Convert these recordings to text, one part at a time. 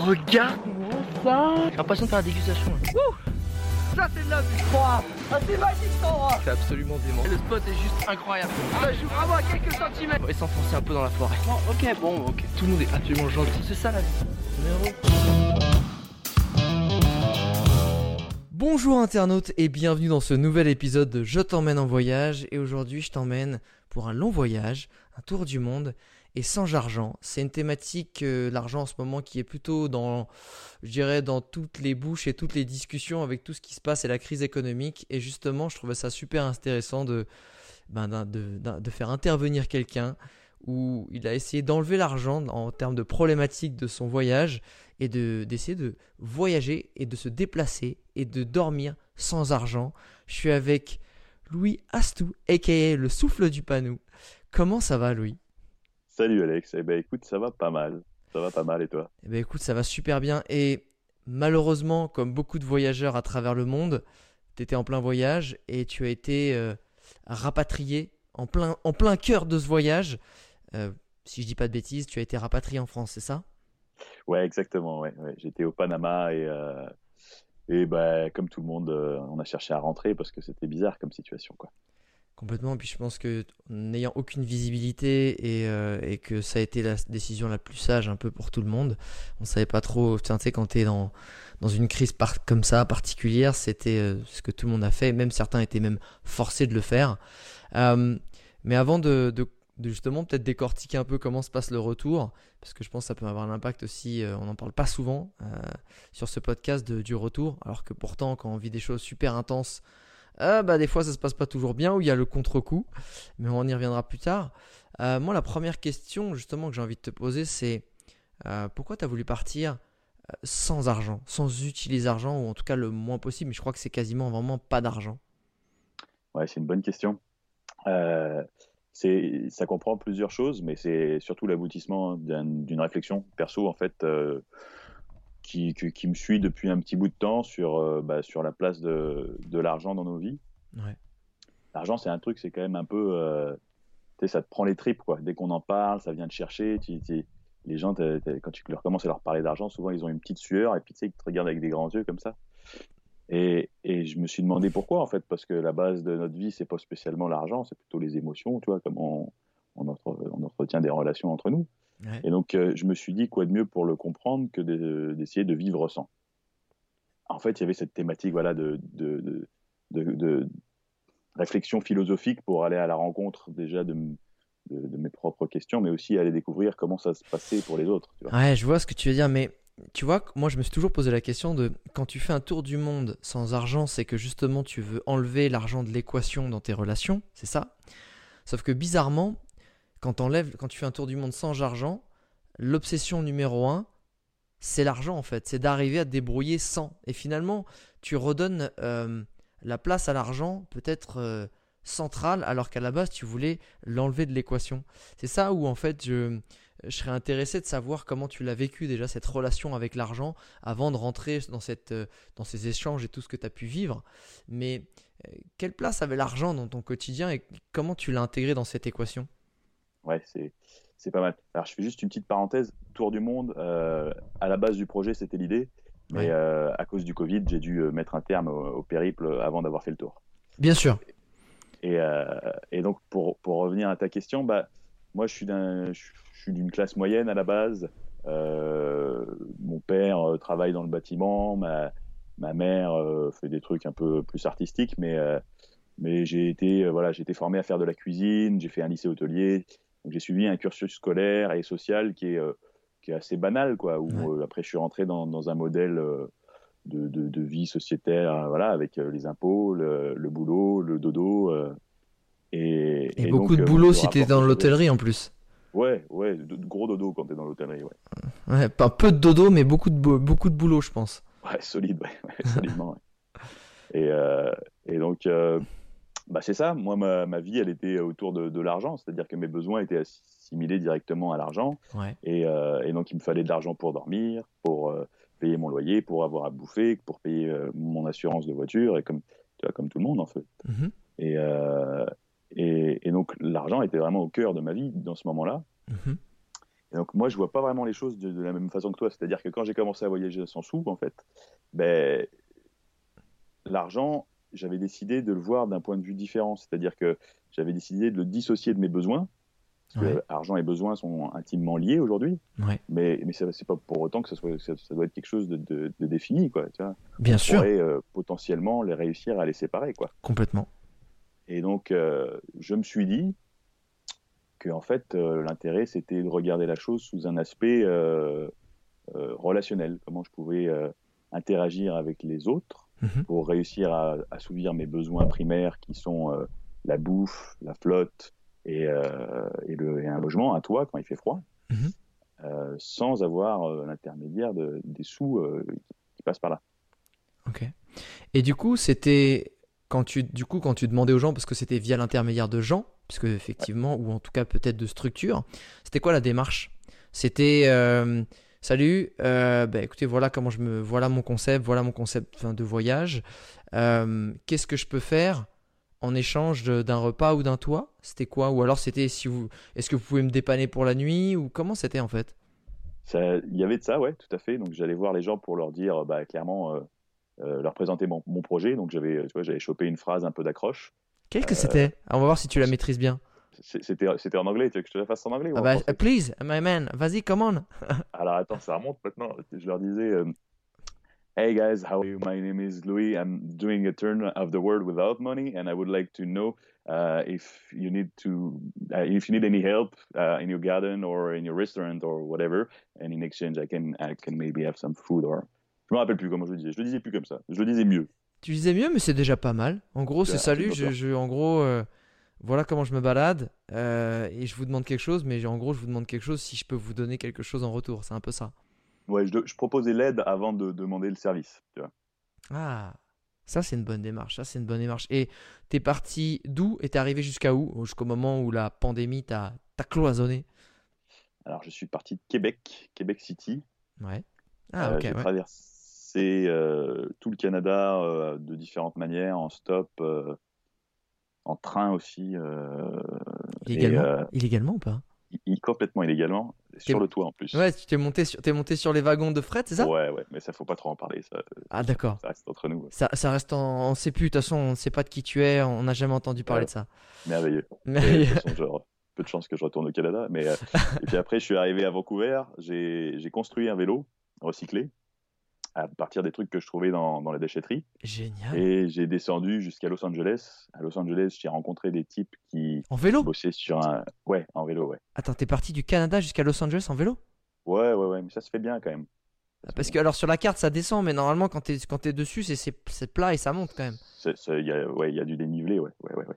regarde-moi ça J'ai l'impression de faire la dégustation. Ça c'est de la vue Ah c'est magique cet endroit C'est absolument dément. Le spot est juste incroyable Ça joue vraiment à quelques centimètres On va s'enfoncer un peu dans la forêt. Bon, ok, bon, ok. Tout le monde est absolument gentil. C'est ça la vie. Bonjour internautes et bienvenue dans ce nouvel épisode de Je t'emmène en voyage et aujourd'hui je t'emmène pour un long voyage, un tour du monde et sans argent. C'est une thématique, euh, l'argent en ce moment, qui est plutôt dans, je dirais, dans toutes les bouches et toutes les discussions avec tout ce qui se passe et la crise économique. Et justement, je trouvais ça super intéressant de, ben, de, de faire intervenir quelqu'un où il a essayé d'enlever l'argent en termes de problématiques de son voyage et de, d'essayer de voyager et de se déplacer et de dormir sans argent. Je suis avec Louis Astou, aka le souffle du panou. Comment ça va, Louis? Salut Alex, eh ben écoute, ça va pas mal. Ça va pas mal et toi? Eh ben écoute, ça va super bien. Et malheureusement, comme beaucoup de voyageurs à travers le monde, tu étais en plein voyage et tu as été euh, rapatrié en plein, en plein cœur de ce voyage. Euh, si je dis pas de bêtises, tu as été rapatrié en France, c'est ça? Ouais, exactement, ouais. ouais. J'étais au Panama et, euh, et ben, comme tout le monde, on a cherché à rentrer parce que c'était bizarre comme situation. Quoi. Complètement. Et puis je pense que n'ayant aucune visibilité et, euh, et que ça a été la décision la plus sage un peu pour tout le monde, on savait pas trop. Tu sais, quand tu es dans, dans une crise comme ça particulière, c'était euh, ce que tout le monde a fait. Même certains étaient même forcés de le faire. Euh, mais avant de, de- justement peut-être décortiquer un peu comment se passe le retour, parce que je pense que ça peut avoir un impact aussi, on n'en parle pas souvent sur ce podcast de- du retour, alors que pourtant quand on vit des choses super intenses, euh, bah, des fois ça se passe pas toujours bien, ou il y a le contre-coup, mais on y reviendra plus tard. Euh, moi la première question justement que j'ai envie de te poser c'est euh, pourquoi tu as voulu partir euh, sans argent, sans utiliser argent, ou en tout cas le moins possible, mais je crois que c'est quasiment vraiment pas d'argent? Ouais, c'est une bonne question. Ça comprend plusieurs choses, mais c'est surtout l'aboutissement d'un- d'une réflexion perso en fait qui, qui, qui me suit depuis un petit bout de temps sur, euh, bah, sur la place de, de l'argent dans nos vies. Ouais. L'argent, c'est un truc, c'est quand même un peu, euh, tu sais, ça te prend les tripes quoi. Dès qu'on en parle, ça vient te chercher. Tu, tu- les gens, quand tu leur commences à leur parler d'argent, souvent ils ont une petite sueur et puis tu sais, ils te regardent avec des grands yeux comme ça. Et, et je me suis demandé pourquoi en fait, parce que la base de notre vie, c'est pas spécialement l'argent, c'est plutôt les émotions, tu vois, comment on, on, entre- on entretient des relations entre nous. Ouais. Et donc, euh, je me suis dit, quoi de mieux pour le comprendre que de- d'essayer de vivre sans? En fait, il y avait cette thématique voilà, de, de, de, réflexion philosophique pour aller à la rencontre déjà de, mes propres questions, mais aussi aller découvrir comment ça se passait pour les autres. tu vois. Ouais, je vois ce que tu veux dire, mais tu vois, moi je me suis toujours posé la question de quand tu fais un tour du monde sans argent, c'est que justement tu veux enlever l'argent de l'équation dans tes relations, c'est ça? Sauf que bizarrement, quand, tu fais un tour du monde sans argent, l'obsession numéro un, c'est l'argent en fait, c'est d'arriver à débrouiller sans. Et finalement, tu redonnes euh, la place à l'argent peut-être euh, centrale, alors qu'à la base tu voulais l'enlever de l'équation. C'est ça où en fait je, serais intéressé de savoir comment tu l'as vécu déjà cette relation avec l'argent avant de rentrer dans, euh, dans ces échanges et tout ce que tu as pu vivre. Mais quelle place avait l'argent dans ton quotidien et comment tu l'as intégré dans cette équation? Ouais, c'est c'est pas mal. Alors, je fais juste une petite parenthèse. Tour du monde, euh, à la base du projet, c'était l'idée. Mais euh, à cause du Covid, j'ai dû euh, mettre un terme au, au périple avant d'avoir fait le tour. Bien sûr. Et, euh, et donc, pour, pour revenir à ta question, bah, moi, je suis d'un- je je suis d'une classe moyenne à la base. Euh, mon père euh, travaille dans le bâtiment, ma, ma mère euh, fait des trucs un peu plus artistiques, mais, euh, mais j'ai été, euh, voilà, j'ai été formé à faire de la cuisine, j'ai fait un lycée hôtelier, donc j'ai suivi un cursus scolaire et social qui est, euh, qui est assez banal, quoi, où Ouais. euh, après je suis rentré dans, dans un modèle euh, de, de, de vie sociétaire, euh, voilà, avec les impôts, le, le boulot, le dodo. et, Et, et beaucoup donc, de boulot si tu es rapport dans l'hôtellerie en plus. Ouais, ouais, de, de gros dodo quand t'es dans l'hôtellerie, ouais. Ouais, pas peu de dodo, mais beaucoup de, beaucoup de boulot, je pense. Ouais, solide, ouais, ouais, solidement. Et, et donc, bah c'est ça. Moi, ma, ma vie, elle était autour de, de l'argent, c'est-à-dire que mes besoins étaient assimilés directement à l'argent. Ouais. Et, euh, et donc, il me fallait de l'argent pour dormir, pour euh, payer mon loyer, pour avoir à bouffer, pour payer euh, mon assurance de voiture, et comme, tu vois, comme tout le monde, en fait. Mhm. Et, et, et donc, l'argent était vraiment au cœur de ma vie dans ce moment-là. Mhm. Et donc moi, je vois pas vraiment les choses de, de la même façon que toi. C'est-à-dire que quand j'ai commencé à voyager sans sous, en fait, ben, l'argent, j'avais décidé de le voir d'un point de vue différent. C'est-à-dire que j'avais décidé de le dissocier de mes besoins. Parce Ouais. que argent et besoins sont intimement liés aujourd'hui. Ouais. Mais, mais c'est pas pour autant que ça, soit, ça, ça doit être quelque chose de, de- de défini, quoi. Tu vois Bien On sûr, pourrait euh, potentiellement les réussir à les séparer, quoi. complètement. Et donc, euh, je me suis dit que en fait, euh, l'intérêt, c'était de regarder la chose sous un aspect euh, relationnel. Comment je pouvais interagir avec les autres Mhm. pour réussir à assouvir mes besoins primaires qui sont euh, la bouffe, la flotte et, euh, et, le, et un logement, un toit quand il fait froid, Mhm. euh, sans avoir l'intermédiaire de, des sous qui, passent par là. Ok. Et du coup, c'était quand tu, du coup, quand tu demandais aux gens, parce que c'était via l'intermédiaire de gens, puisque effectivement, ou en tout cas peut-être de structures, c'était quoi la démarche? C'était euh, salut, euh, bah, écoutez, voilà comment je me, voilà mon concept, voilà mon concept enfin, de voyage. Euh, Qu'est-ce que je peux faire en échange d'un repas ou d'un toit? C'était quoi? Ou alors c'était si vous, est-ce que vous pouvez me dépanner pour la nuit? Ou comment c'était en fait? Il y avait de ça, ouais, tout à fait. Donc j'allais voir les gens pour leur dire, bah, clairement, euh, euh, leur présenter mon, mon projet. Donc j'avais, j'avais chopé une phrase un peu d'accroche. Qu'est-ce que c'était? On va voir si tu la maîtrises bien. C'est- C'était, en anglais. Tu veux que je te la fasse en anglais Ah en bah, français? please, my man, vas-y, come on. Alors attends, ça remonte maintenant. Je leur disais, euh, Hey guys, how are you? My name is Louis. I'm doing a turn of the world without money, and I would like to know uh, if you need to, uh, if you need any help uh, in your garden or in your restaurant or whatever. And in exchange, I can, I can maybe have some food or. Je me rappelle plus comment je le disais. Je le disais plus comme ça. Je le disais mieux. Tu disais mieux, mais c'est déjà pas mal. En gros, c'est Ouais, salut, c'est je, je- en gros, euh, voilà comment je me balade, euh, et je vous demande quelque chose, mais en gros, je vous demande quelque chose si je peux vous donner quelque chose en retour. C'est un peu ça. Ouais, je, je proposais l'aide avant de demander le service. Tu vois. Ah, ça c'est une bonne démarche. Ça c'est une bonne démarche. Et t'es parti d'où et t'es arrivé jusqu'à où? Jusqu'au moment où la pandémie t'a cloisonné? Alors, je suis parti de Québec, Québec City. Ouais. Ah Euh, ok. j'ai ouais. traversé euh, tout le Canada de différentes manières, en stop, en train aussi, euh, Illégalement. et, euh, Illégalement ou pas complètement illégalement, sur le toit en plus. Ouais, tu t'es monté sur, t'es monté sur les wagons de fret, c'est ça? Ouais, ouais, mais ça faut pas trop en parler, ça, Ah d'accord. ça reste entre nous. Ça, ça reste en, on sait plus. De toute façon, on sait pas de qui tu es. On n'a jamais entendu parler Ouais. de ça. Merveilleux. Mais Et, de toute façon, genre, peu de chance que je retourne au Canada. Mais, euh, et puis après, je suis arrivé à Vancouver, j'ai construit un vélo recyclé à partir des trucs que je trouvais dans, dans la déchetterie. génial. Et j'ai descendu jusqu'à Los Angeles. À Los Angeles, j'ai rencontré des types qui En vélo? bossaient sur un. Ouais, en vélo, ouais. Attends, t'es parti du Canada jusqu'à Los Angeles en vélo? Ouais, ouais, ouais, mais ça se fait bien quand même. Ah, Parce que alors sur la carte ça descend, mais normalement quand t'es quand dessus c'est- plat et ça monte quand même. C'est- Il y, a, ouais, il y a du dénivelé, ouais. ouais, ouais, ouais.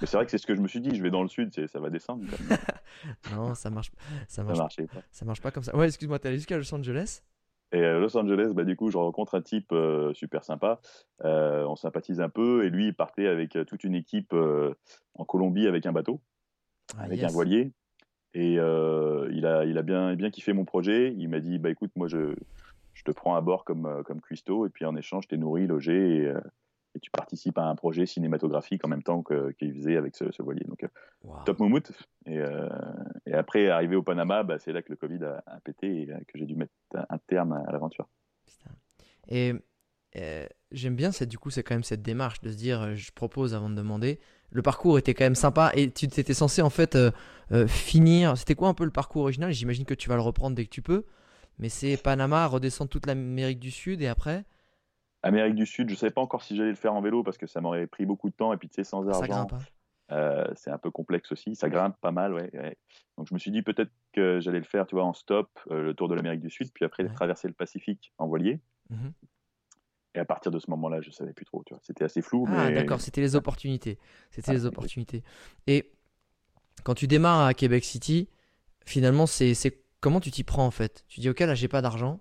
Mais c'est vrai que c'est ce que je me suis dit. Je vais dans le sud, ça va descendre. quand même. Non, ça marche, ça ça marche, marchait pas. ça marche pas comme ça. Ouais, excuse-moi, t'es allé jusqu'à Los Angeles? Et euh, Los Angeles, bah, du coup, je rencontre un type euh, super sympa. Euh, on sympathise un peu. Et lui, il partait avec toute une équipe euh, en Colombie avec un bateau, Ah, avec yes. un voilier. Et il, a, il a bien, bien kiffé mon projet. Il m'a dit bah, écoute, moi, je, je te prends à bord comme, comme cuistot. Et puis en échange, tu es nourri, logé. Et, et tu participes à un projet cinématographique en même temps que- qu'il faisait avec ce, ce voilier. Donc, euh, top moumoute. Et, euh, et après, arrivé au Panama, bah, c'est là que le Covid a, a pété et euh, que j'ai dû mettre un terme à l'aventure. Et euh, j'aime bien cette, du coup, c'est quand même cette démarche de se dire, je propose avant de demander. Le parcours était quand même sympa et tu étais censé en fait euh, finir. C'était quoi un peu le parcours original? J'imagine que tu vas le reprendre dès que tu peux. Mais c'est Panama, redescendre toute l'Amérique du Sud et après, Amérique du Sud, je ne savais pas encore si j'allais le faire en vélo parce que ça m'aurait pris beaucoup de temps et puis tu sais, sans ça argent, grimpe. hein. euh, c'est un peu complexe aussi. Ça grimpe pas mal, ouais. ouais. Donc je me suis dit peut-être que j'allais le faire, tu vois, en stop, euh, le tour de l'Amérique du Sud, puis après Ouais. traverser le Pacifique en voilier. Mhm. Et à partir de ce moment-là, je savais plus trop, tu vois. C'était assez flou, Ah, mais d'accord, c'était les opportunités. C'était Ah, les opportunités. Et quand tu démarres à Québec City, finalement, c'est c'est- comment tu t'y prends en fait? Tu dis, ok, là, j'ai pas d'argent.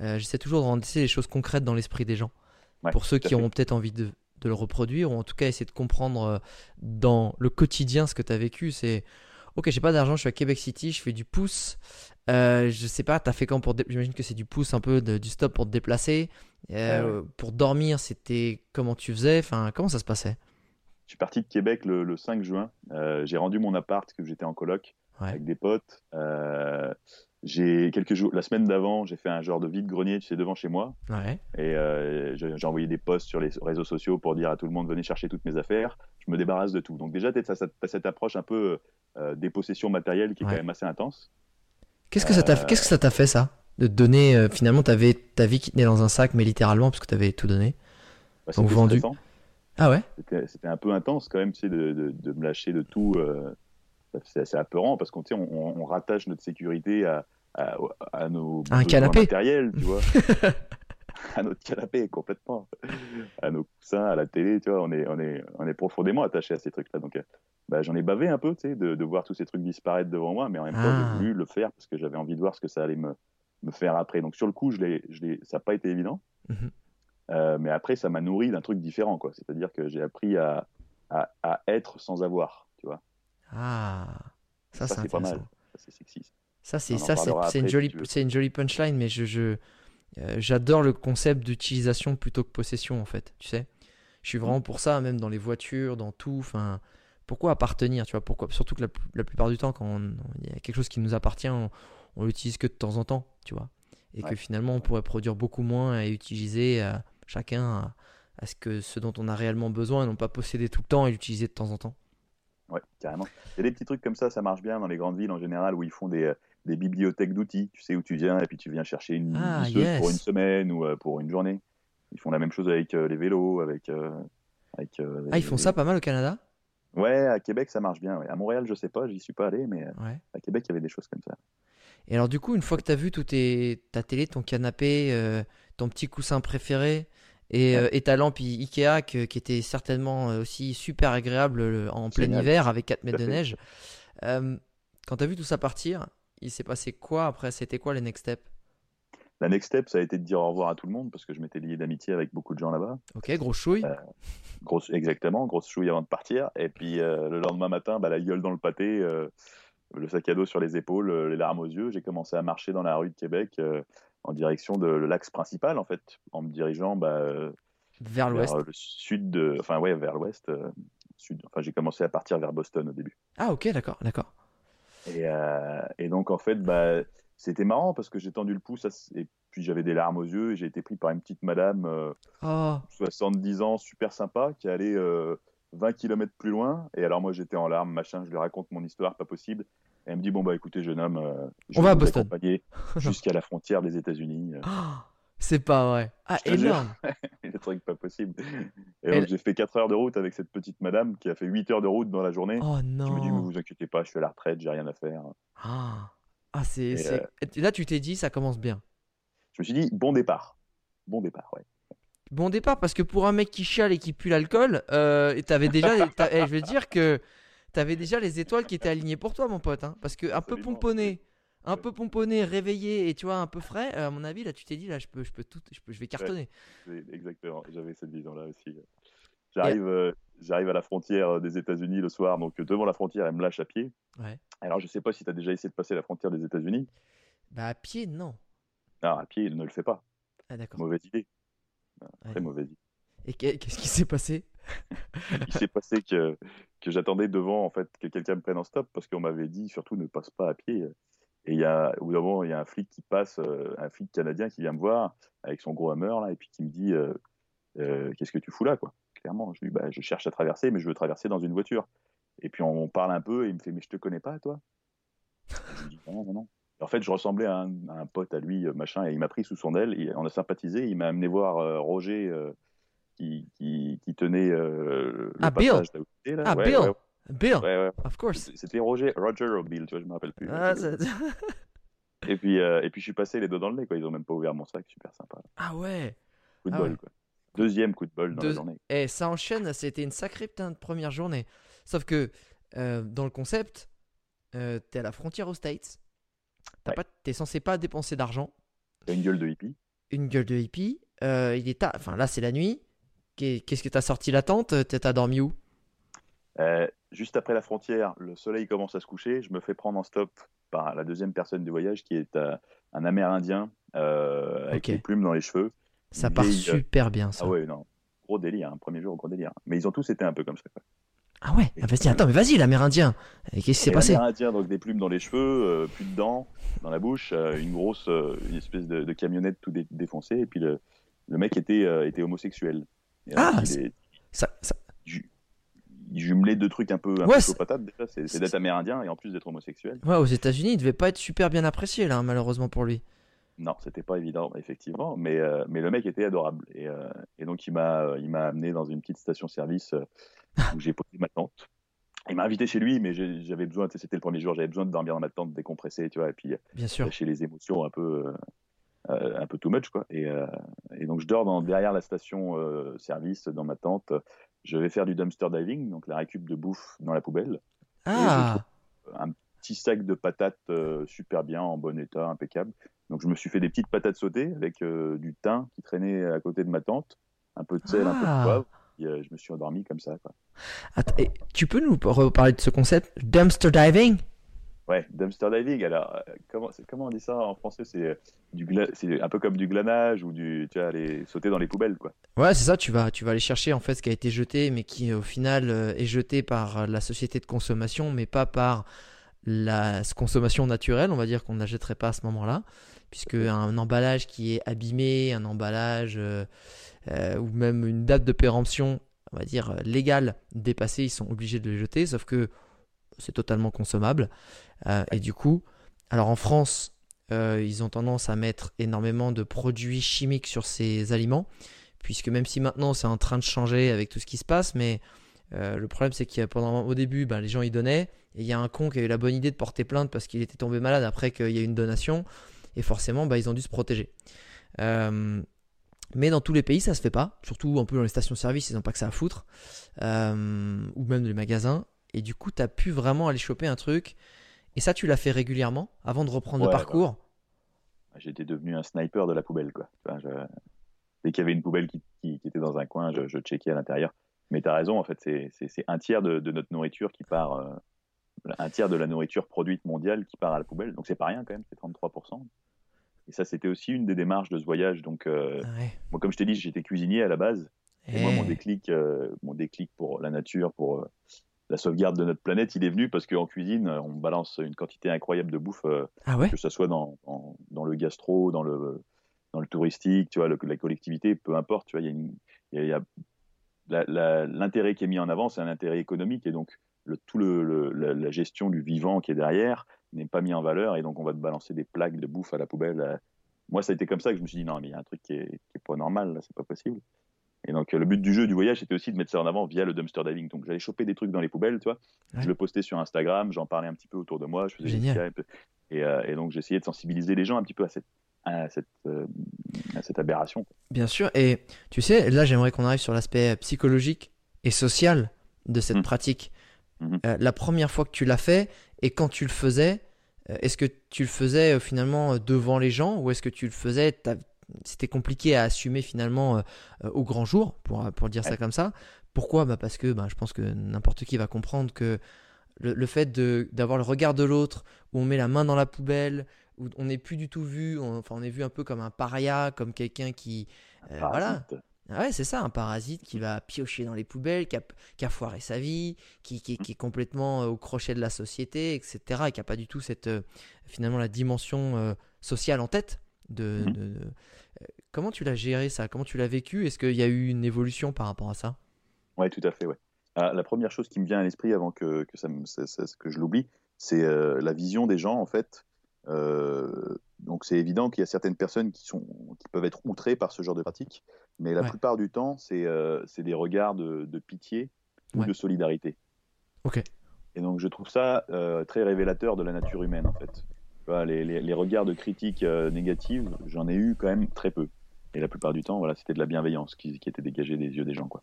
Euh, J'essaie toujours de rendre les choses concrètes dans l'esprit des gens. Ouais, Pour ceux qui fait. ont peut-être envie de, de le reproduire, ou en tout cas essayer de comprendre euh, dans le quotidien ce que tu as vécu. C'est, ok, j'ai pas d'argent, je suis à Québec City, je fais du pouce. Euh, je sais pas, t'as fait quand pour. J'imagine que c'est du pouce un peu de- du stop pour te déplacer. Euh, Pour dormir, c'était comment tu faisais? Enfin, comment ça se passait? Je suis parti de Québec le, le 5 juin. J'ai rendu mon appart, que j'étais en coloc. Avec des potes. Euh, j'ai quelques jours, la semaine d'avant, j'ai fait un genre de vide-grenier, tu sais, devant chez moi. Ouais. Et euh, j'ai envoyé des posts sur les réseaux sociaux pour dire à tout le monde venez chercher toutes mes affaires. Je me débarrasse de tout. Donc déjà, tu as, cette approche un peu euh, des possessions matérielles qui est Ouais. quand même assez intense. Qu'est-ce que ça t'a Euh, qu'est-ce que ça t'a fait ça? De te donner euh, finalement t'avais ta vie qui tenait dans un sac mais littéralement parce que t'avais tout donné. Bah, Donc vendu. stressant. Ah ouais? C'était c'était un peu intense quand même, tu sais, de, de, de me lâcher de tout. euh, c'est assez apeurant parce qu'on on, on- rattache notre sécurité à, à, à nos À un besoins canapé. matériels, tu vois. à notre canapé, complètement. À nos coussins, à la télé, tu vois. On est, on est, on est profondément attaché à ces trucs-là. Donc, euh, bah, j'en ai bavé un peu, tu sais, de, de voir tous ces trucs disparaître devant moi, mais en même temps, Ah. j'ai voulu le faire parce que j'avais envie de voir ce que ça allait me, me faire après. Donc, sur le coup, je l'ai, je l'ai, ça n'a pas été évident. Mhm. Euh, mais après, ça m'a nourri d'un truc différent, quoi. C'est-à-dire que j'ai appris à, à, à être sans avoir, tu vois. Ah ça, Ça, c'est pas mal. Ça, C'est sexy. ça. C'est ça une si jolie c'est une jolie punchline mais je je euh, j'adore le concept d'utilisation plutôt que possession en fait, tu sais. Je suis vraiment pour ça même dans les voitures, dans tout, enfin pourquoi appartenir, tu vois, pourquoi surtout que la, la plupart du temps quand il y a quelque chose qui nous appartient, on, on l'utilise que de temps en temps, tu vois. Et que finalement on pourrait produire beaucoup moins et utiliser euh, chacun à, à ce que ce dont on a réellement besoin et non pas posséder tout le temps et l'utiliser de temps en temps. Ouais, carrément. Il y a des petits trucs comme ça, ça marche bien dans les grandes villes en général où ils font des, euh, des bibliothèques d'outils. Tu sais où tu viens et puis tu viens chercher une Ah, yes. pour une semaine ou euh, pour une journée. Ils font la même chose avec euh, les vélos, avec. avec Ah, ils font les- ça pas mal au Canada? Ouais, à Québec ça marche bien. ouais. À Montréal, je sais pas, j'y suis pas allé, mais Ouais. à Québec il y avait des choses comme ça. Et alors du coup, une fois que tu as vu tout tes, ta télé, ton canapé, euh, ton petit coussin préféré et, Ouais. euh, et ta lampe Ikea que- qui était certainement euh, aussi super agréable en plein Génial. hiver avec 4 mètres de neige, euh, quand tu as vu tout ça partir, il s'est passé quoi après? C'était quoi les next steps? La next step, ça a été de dire au revoir à tout le monde parce que je m'étais lié d'amitié avec beaucoup de gens là-bas. Ok, gros chouille. Euh, Grosse, exactement, grosse chouille avant de partir. Et puis euh, le lendemain matin, bah, la gueule dans le pâté, le sac à dos sur les épaules, les larmes aux yeux. J'ai commencé à marcher dans la rue de Québec en direction de l'axe principal, en fait, en me dirigeant bah, euh, vers l'ouest. euh, le sud, de, enfin ouais, vers l'ouest. euh, sud. Enfin, j'ai commencé à partir vers Boston au début. Ah ok, d'accord, d'accord. Et, euh, et donc en fait, bah, c'était marrant parce que j'ai tendu le pouce et puis j'avais des larmes aux yeux et j'ai été pris par une petite madame. euh, Oh, 70 ans, super sympa, qui allait euh, 20 km plus loin. Et alors moi j'étais en larmes, machin, je lui raconte mon histoire, pas possible. Et elle me dit bon bah écoutez jeune homme, euh, je On vais va à Boston. jusqu'à la frontière des États-Unis. Euh, Oh, c'est pas vrai. Ah énorme. Le truc pas possible. Et Elle- donc j'ai fait 4 heures de route avec cette petite madame qui a fait 8 heures de route dans la journée. Oh Je me dis mais non. vous inquiétez pas, je suis à la retraite, j'ai rien à faire. Ah, Ah, c'est euh, là tu t'es dit ça commence bien. Je me suis dit bon départ, bon départ, ouais. Bon départ parce que pour un mec qui chiale et qui pue l'alcool, euh, t'avais déjà, eh, je veux dire que t'avais déjà les étoiles qui étaient alignées pour toi, mon pote. hein. parce que un peu pomponné, un peu pomponné, réveillé et tu vois un peu frais. euh, à mon avis, là, tu t'es dit là, je peux, je peux tout, je peux, je vais cartonner. Exactement, j'avais cette vision-là aussi. J'arrive, euh, j'arrive à la frontière des États-Unis le soir, donc euh, devant la frontière, elle me lâche à pied. Ouais. Alors, je sais pas si tu as déjà essayé de passer la frontière des États-Unis. Bah à pied, non. Non, à pied, ne le fais pas. Ah d'accord. Mauvaise idée. Non, Très Ouais. mauvaise idée. Et qu'est- qu'est-ce qui s'est passé? Il s'est passé que, que j'attendais devant, en fait, que quelqu'un me prenne en stop parce qu'on m'avait dit surtout ne passe pas à pied. Et il y a, au il y a un flic qui passe, euh, un flic canadien qui vient me voir avec son gros hammer, là, et puis qui me dit euh, Euh, Qu'est-ce que tu fous là, quoi? Clairement, je lui dis bah, Je cherche à traverser, mais je veux traverser dans une voiture. Et puis on, parle un peu, et il me fait Mais je te connais pas, toi? Je lui dis Non, non, non. En fait, je ressemblais à un, pote à lui, machin, et il m'a pris sous son aile, on a sympathisé, il m'a amené voir Roger qui, qui, qui tenait euh, le Ah, Bill. passage là j'étais, là. Ah Ouais, Bill, ouais, Bill, ouais, of course. C'était Roger, Roger ou Bill, tu vois, je me rappelle plus. Ah, Et puis, euh, et puis je suis passé les deux dans le nez, quoi. Ils ont même pas ouvert mon sac, super sympa. ah ouais. Coup de Ah bol, quoi. Deuxième coup de bol dans Deux- la journée. Et ça enchaîne, c'était une sacrée putain de première journée. Sauf que euh, dans le concept, euh, t'es à la frontière aux States. T'as Ouais. pas, t'es censé pas dépenser d'argent. T'as une gueule de hippie. Une gueule de hippie. euh, il est tard. Enfin là, c'est la nuit. Qu'est- Qu'est-ce que t'as sorti la tente? T'as dormi où? Euh, juste après la frontière, le soleil commence à se coucher. Je me fais prendre en stop par la deuxième personne du voyage, qui est euh, un Amérindien euh, avec des plumes dans les cheveux. Ça part vieille, super bien ça. Ah ouais, non. Gros délire, hein. premier jour, gros délire. Mais ils ont tous été un peu comme ça. Quoi. Ah ouais, ah, vas-y, attends, mais vas-y, l'Amérindien. Qu'est-ce qui s'est passé? l'Amérindien, donc des plumes dans les cheveux, plus de dents dans la bouche, une grosse, une espèce de, de camionnette tout dé- défoncée, et puis le, le mec était, était homosexuel. Ah, ça, ça- ju- il jumelait deux trucs un peu, un Ouais, peu c'est- chaud patate déjà, c'est d'être amérindien et en plus d'être homosexuel. Ouais, aux États-Unis, il devait pas être super bien apprécié, là, malheureusement pour lui. Non, c'était pas évident, effectivement, mais, euh, mais le mec était adorable. Et, euh, et donc, il m'a il m'a amené dans une petite station-service euh, où j'ai posé ma tente. Il m'a invité chez lui, mais j'avais besoin, c'était le premier jour, j'avais besoin de dormir dans ma tente, décompresser, tu vois, et puis Bien sûr. lâcher les émotions un peu, euh, euh, un peu too much, quoi. Et, euh, et donc, je dors dans, derrière la station-service, dans ma tente. Je vais faire du dumpster diving, donc la récup de bouffe dans la poubelle. Ah, Un petit sac de patates euh, super bien, en bon état, impeccable. Donc, je me suis fait des petites patates sautées avec euh, du thym qui traînait à côté de ma tente, un peu de sel, un peu Ah. de poivre. Et, euh, je me suis endormi comme ça, quoi. Attends, tu peux nous reparler de ce concept Dumpster diving? Ouais, dumpster diving. Alors, euh, comment, on dit ça en français? C'est euh, du c'est un peu comme du glanage ou du, tu vois, aller sauter dans les poubelles, quoi. Ouais, c'est ça, tu vas, tu vas aller chercher en fait ce qui a été jeté, mais qui au final euh, est jeté par la société de consommation, mais pas par la consommation naturelle, on va dire qu'on ne la jetterait pas à ce moment-là, puisque un emballage qui est abîmé, un emballage euh, euh, ou même une date de péremption, on va dire légale, dépassée, ils sont obligés de les jeter, sauf que c'est totalement consommable. Euh, et du coup, alors en France, euh, ils ont tendance à mettre énormément de produits chimiques sur ces aliments puisque même si maintenant c'est en train de changer avec tout ce qui se passe, mais euh, le problème c'est qu'il pendant au début, ben, les gens y donnaient, et il y a un con qui a eu la bonne idée de porter plainte parce qu'il était tombé malade après qu'il y a eu une donation, et forcément ben, ils ont dû se protéger. Mais dans tous les pays ça se fait pas, surtout un peu dans les stations-service, ils n'ont pas que ça à foutre, ou même dans les magasins, et du coup tu as pu vraiment aller choper un truc, et ça tu l'as fait régulièrement avant de reprendre le Ouais, parcours. J'étais devenu un sniper de la poubelle, quoi. Enfin, je- Dès qu'il y avait une poubelle qui, qui- qui était dans un coin, je, je checkais à l'intérieur. Mais tu as raison, en fait, c'est- un tiers de, de notre nourriture qui part, euh, un tiers de la nourriture produite mondiale qui part à la poubelle. Donc c'est pas rien quand même, c'est 33%. Et ça, c'était aussi une des démarches de ce voyage. Donc, euh, Ouais. moi, comme je t'ai dit, j'étais cuisinier à la base. Et moi, Eh. mon déclic, euh, mon déclic pour la nature, pour la sauvegarde de notre planète, il est venu parce qu'en cuisine, on balance une quantité incroyable de bouffe euh, Ah ouais que ce soit dans, dans, dans le gastro, dans le, dans le touristique, tu vois, le- la collectivité, peu importe, tu vois, il y a une- il y a- il y a la- la- l'intérêt qui est mis en avant, c'est un intérêt économique et donc le, tout le, le- la, la gestion du vivant qui est derrière n'est pas mis en valeur et donc on va te balancer des plaques de bouffe à la poubelle. euh. Moi, ça a été comme ça que je me suis dit non, mais il y a un truc qui est, qui est pas normal, là, c'est pas possible. Et donc euh, le but du jeu, du voyage, c'était aussi de mettre ça en avant via le dumpster diving. Donc j'allais choper des trucs dans les poubelles, tu vois. Ouais. Je le postais sur Instagram, j'en parlais un petit peu autour de moi, je faisais Génial. Et, euh, et donc j'essayais de sensibiliser les gens un petit peu à cette, à cette, euh, à cette aberration. Bien sûr, et tu sais, là j'aimerais qu'on arrive sur l'aspect psychologique et social de cette Mhm. pratique. Mhm. Euh, la première fois que tu l'as fait et quand tu le faisais, euh, est-ce que tu le faisais euh, finalement euh, devant les gens ou est-ce que tu le faisais, c'était compliqué à assumer finalement euh, euh, au grand jour, pour, pour dire ça comme ça Pourquoi? Bah Parce que bah, je pense que n'importe qui va comprendre que le, le fait d'avoir le regard de l'autre, où on met la main dans la poubelle, où on n'est plus du tout vu, on- enfin on est vu un peu comme un paria, comme quelqu'un qui... euh, voilà, ah ouais, c'est ça, un parasite qui va piocher dans les poubelles, qui a, qui a foiré sa vie, qui, qui- qui est complètement au crochet de la société, etc. Et qui n'a pas du tout cette, finalement, la dimension euh, sociale en tête. De, de- de- euh, Comment tu l'as géré ça? Comment tu l'as vécu? Est-ce qu'il y a eu une évolution par rapport à ça? Ouais, tout à fait, ouais. Ah, la première chose qui me vient à l'esprit avant que, que, ça me- ça- ça- que je l'oublie, c'est euh, la vision des gens, en fait. Euh, donc c'est évident qu'il y a certaines personnes qui, sont, qui peuvent être outrées par ce genre de pratique, mais la Ouais. plupart du temps, c'est euh, c'est des regards de, de pitié ou Ouais. de solidarité. Ok. Et donc je trouve ça très révélateur de la nature humaine, en fait. Vois, les, les- les regards de critique euh, négative, j'en ai eu quand même très peu. Et la plupart du temps, voilà, c'était de la bienveillance qui, qui était dégagée des yeux des gens, quoi.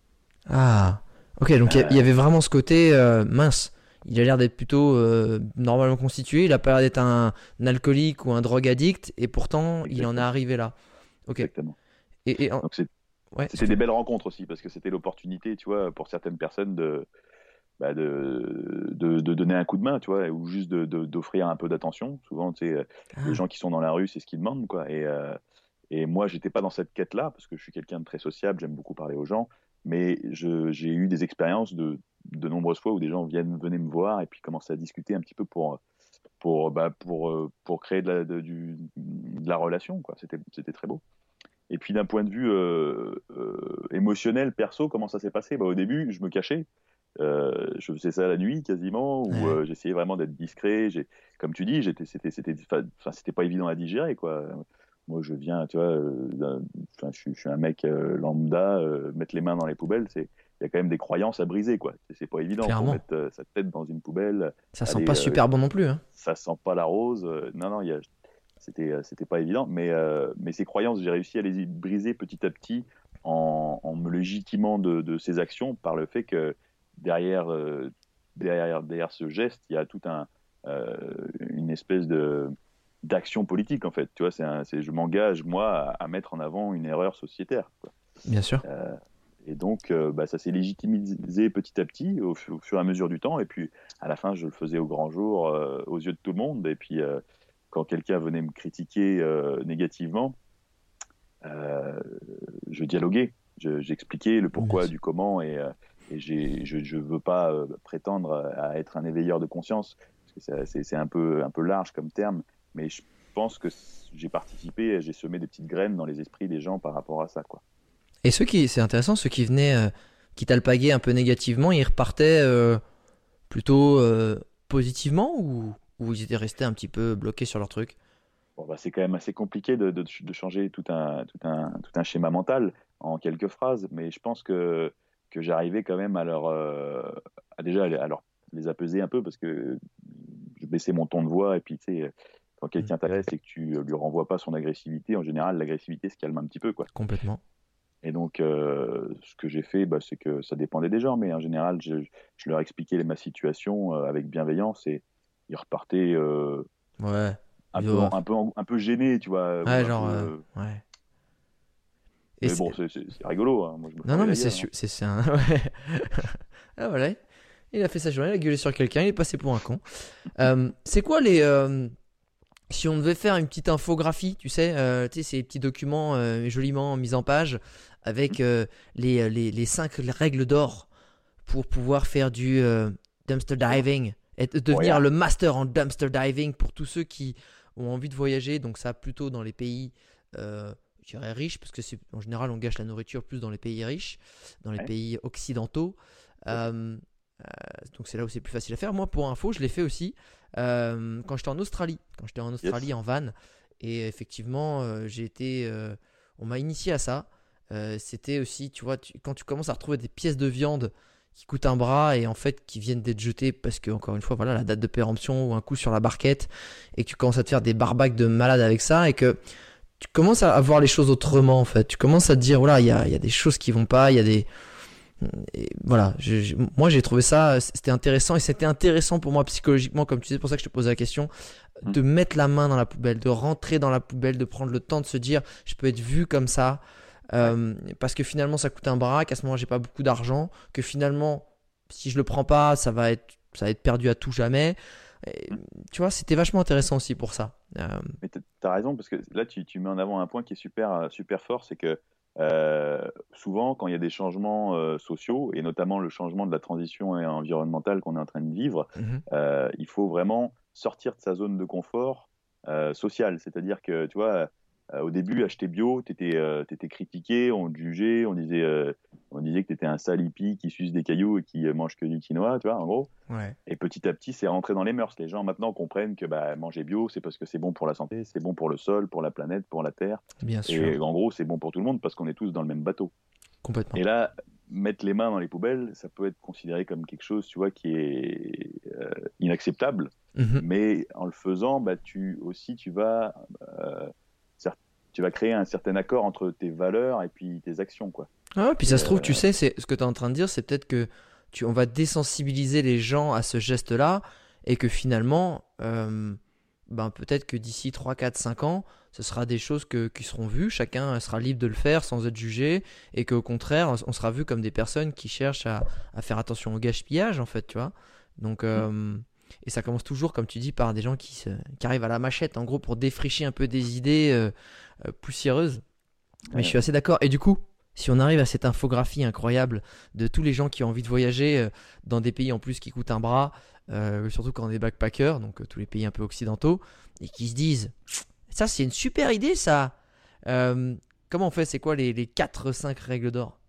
Ah, ok, donc il y Euh. y, avait vraiment ce côté euh, mince. Il a l'air d'être plutôt euh, normalement constitué, il a pas l'air d'être un, un alcoolique ou un drogue addict, et pourtant il en est arrivé là. Ok. Exactement. Et, et en- ouais, C'était des belles rencontres aussi, parce que c'était l'opportunité, tu vois, pour certaines personnes de, bah, de, de, de donner un coup de main, tu vois, ou juste d'offrir un peu d'attention. Souvent, tu sais, Ah. les gens qui sont dans la rue, c'est ce qu'ils demandent, quoi. Et, euh, et moi, j'étais pas dans cette quête-là, parce que je suis quelqu'un de très sociable, j'aime beaucoup parler aux gens, mais j'ai eu des expériences de, de nombreuses fois où des gens viennent, venaient me voir et puis commençaient à discuter un petit peu pour, pour, bah, pour, pour créer de la, de, du, de la relation. C'était très beau. Et puis d'un point de vue euh, euh, émotionnel, perso, comment ça s'est passé? Bah, Au début, je me cachais. Euh, je faisais ça la nuit quasiment, où euh, j'essayais vraiment d'être discret. Comme tu dis, c'était, c'était, pas évident à digérer, quoi. Moi, je viens, tu vois, euh, je, je, suis un mec lambda, mettre les mains dans les poubelles, c'est, il y a quand même des croyances à briser, quoi. C'est, pas évident. de mettre sa tête dans une poubelle. Ça sent pas super bon non plus. Hein. Ça sent pas la rose. non, non, il y a, c'était, c'était pas évident. Mais, mais ces croyances, j'ai réussi à les briser petit à petit en, en me légitimant de, de, ces actions par le fait que derrière, euh, derrière, derrière ce geste, il y a tout un, euh, une espèce de d'action politique en fait. Tu vois, c'est je m'engage moi à, mettre en avant une erreur sociétaire. Quoi. Bien sûr. Euh, et donc, bah, ça s'est légitimisé petit à petit au, fur et à mesure du temps. Et puis, à la fin, je le faisais au grand jour, aux yeux de tout le monde. Et puis, quand quelqu'un venait me critiquer négativement, je dialoguais. J'expliquais le pourquoi du comment et, et je ne veux pas euh, prétendre à être un éveilleur de conscience, parce que c'est un peu, un peu large comme terme, mais je pense que j'ai participé, j'ai semé des petites graines dans les esprits des gens par rapport à ça. Quoi. Et ceux qui, c'est intéressant, ceux qui venaient, euh, qui t'alpaguaient un peu négativement, ils repartaient euh, plutôt positivement ou, ou ils étaient restés un petit peu bloqués sur leur truc? Bon, bah, c'est quand même assez compliqué de, de, de, changer tout un, tout, un, tout un schéma mental en quelques phrases, mais je pense que que j'arrivais quand même à leur, euh, à déjà à leur, les apaiser un peu parce que je baissais mon ton de voix et puis tu sais, quand quelqu'un t'agresse et que tu lui renvoies pas son agressivité, en général l'agressivité se calme un petit peu quoi. Complètement. Et donc, euh, ce que j'ai fait, bah, c'est que ça dépendait des gens, mais en général, je, je leur expliquais ma situation euh, avec bienveillance et ils repartaient ouais. un, peu, un, peu, un, peu, gênés, tu vois. Ouais, genre, ouais mais bon, c'est rigolo. Hein. Moi, je non, non, mais c'est hein. c'est un. ah, voilà. Il a fait sa journée, il a gueulé sur quelqu'un, il est passé pour un con. Euh, c'est quoi les. Euh, si on devait faire une petite infographie, tu sais, euh, tu sais ces petits documents joliment mis en page avec les, les, les, cinq règles d'or pour pouvoir faire du dumpster diving et devenir le master en dumpster diving pour tous ceux qui ont envie de voyager. Donc, ça, plutôt dans les pays je dirais riche, parce que c'est en général on gâche la nourriture plus dans les pays riches, dans les pays occidentaux. Euh, euh, donc c'est là où c'est plus facile à faire. Moi, pour info, je l'ai fait aussi euh, quand j'étais en Australie. Quand j'étais en Australie en van. Et effectivement, j'ai été. on m'a initié à ça. C'était aussi, tu vois, quand tu commences à retrouver des pièces de viande qui coûtent un bras et en fait qui viennent d'être jetées parce que, encore une fois, voilà, la date de péremption ou un coup sur la barquette et que tu commences à te faire des barbacs de malade avec ça et que tu commences à voir les choses autrement en fait. Tu commences à te dire voilà, il y a, y a, des choses qui vont pas, il y a des voilà, moi j'ai trouvé ça c'était intéressant et c'était intéressant pour moi psychologiquement comme tu sais pour ça que je te posais la question mmh. de mettre la main dans la poubelle, de rentrer dans la poubelle, de prendre le temps de se dire je peux être vu comme ça euh, parce que finalement ça coûte un bras, qu'à ce moment j'ai pas beaucoup d'argent, que finalement si je le prends pas ça va être ça va être perdu à tout jamais tu vois, c'était vachement intéressant aussi pour ça. Euh, Mais tu as raison, parce que là, tu, tu, mets en avant un point qui est super, euh, super fort, c'est que euh, souvent, quand il y a des changements sociaux, et notamment le changement de la transition environnementale qu'on est en train de vivre, mhm. il faut vraiment sortir de sa zone de confort social. C'est-à-dire que, tu vois, euh, au début, acheter bio, tu étais, euh, critiqué, on te jugeait, on disait, euh, on disait que tu étais un salipi qui suce des cailloux et qui mange que du quinoa, tu vois, en gros. Et petit à petit, c'est rentré dans les mœurs. Les gens maintenant comprennent que bah, manger bio, c'est parce que c'est bon pour la santé, c'est bon pour le sol, pour la planète, pour la terre. Bien sûr. Et en gros, c'est bon pour tout le monde parce qu'on est tous dans le même bateau. Complètement. Et là, mettre les mains dans les poubelles, ça peut être considéré comme quelque chose, tu vois, qui est inacceptable. Mhm. Mais en le faisant, bah, tu aussi, tu vas tu vas créer un certain accord entre tes valeurs et puis tes actions, quoi. Ah, puis ça se trouve, tu euh, sais, c'est ce que tu es en train de dire, c'est peut-être que tu, on va désensibiliser les gens à ce geste-là et que finalement, euh, ben peut-être que d'ici 3, 4, 5 ans, ce sera des choses que, qui seront vues, chacun sera libre de le faire sans être jugé et qu'au contraire, on sera vu comme des personnes qui cherchent à, à, faire attention au gaspillage, en fait, tu vois. Donc, euh, et ça commence toujours, comme tu dis, par des gens qui, se, qui arrivent à la machette, en gros, pour défricher un peu des idées euh, poussiéreuses. Mais je suis assez d'accord. Et du coup, si on arrive à cette infographie incroyable de tous les gens qui ont envie de voyager euh, dans des pays en plus qui coûtent un bras, euh, surtout quand on est backpacker, donc euh, tous les pays un peu occidentaux, et qui se disent ça c'est une super idée ça. Euh, comment on fait? C'est quoi les, les 4-5 règles d'or?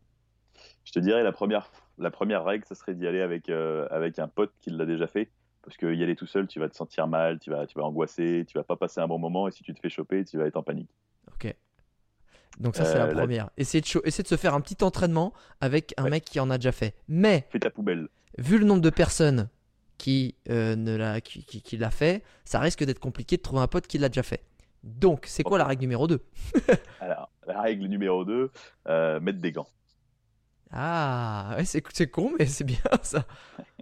Je te dirais la première, la première règle, ça serait d'y aller avec, euh, avec un pote qui l'a déjà fait. Parce que y aller tout seul, tu vas te sentir mal, tu vas, tu vas angoisser, tu vas pas passer un bon moment, et si tu te fais choper, tu vas être en panique. Ok. Donc ça c'est la Euh, la- première. Essayer de, cho- de se faire un petit entraînement avec un Ouais. mec qui en a déjà fait. Mais Fais ta poubelle. vu le nombre de personnes qui, euh, ne l'a, qui, qui- qui l'a fait, ça risque d'être compliqué de trouver un pote qui l'a déjà fait. Donc, c'est quoi la règle numéro 2 Alors, la règle numéro 2, euh, mettre des gants. Ah, ouais, c'est, c'est con, mais c'est bien ça.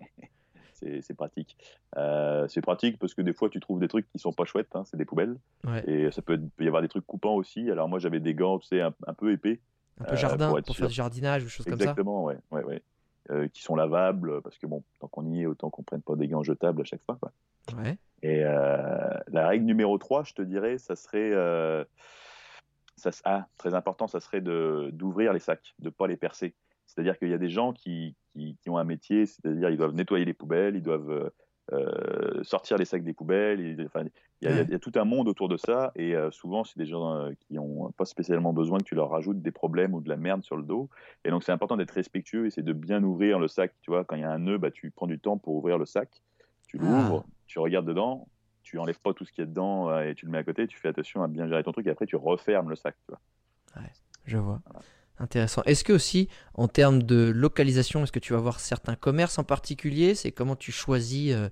C'est pratique. Euh, c'est pratique parce que des fois, tu trouves des trucs qui sont pas chouettes, hein, c'est des poubelles. Ouais, Et ça peut, peut y avoir des trucs coupants aussi. Alors moi, j'avais des gants, tu sais, un, un peu épais. un peu Euh, jardin pour pour, faire du jardinage ou des choses comme ça. Exactement, ouais, ouais, ouais. Euh, qui sont lavables, parce que bon, tant qu'on y est, autant qu'on prenne pas des gants jetables à chaque fois. quoi. Ouais. Et euh, la règle numéro 3, je te dirais, ça serait, euh, ça, ah, très important, ça serait d'ouvrir les sacs, de pas les percer. C'est-à-dire qu'il y a des gens qui, qui, qui ont un métier, c'est-à-dire ils doivent nettoyer les poubelles, ils doivent euh, euh, sortir les sacs des poubelles. enfin, il y, a- y y tout un monde autour de ça, et euh, souvent c'est des gens euh, qui ont pas spécialement besoin que tu leur rajoutes des problèmes ou de la merde sur le dos. Et donc c'est important d'être respectueux et c'est de bien ouvrir le sac. Tu vois, quand il y a un nœud, bah, tu prends du temps pour ouvrir le sac, tu Ah. l'ouvres, tu regardes dedans, tu enlèves pas tout ce qu'il y a dedans et tu le mets à côté, tu fais attention à bien gérer ton truc et après tu refermes le sac. Tu vois. Je vois. Intéressant. Est-ce que aussi, en termes de localisation, est-ce que tu vas voir certains commerces en particulier? C'est comment tu choisis euh,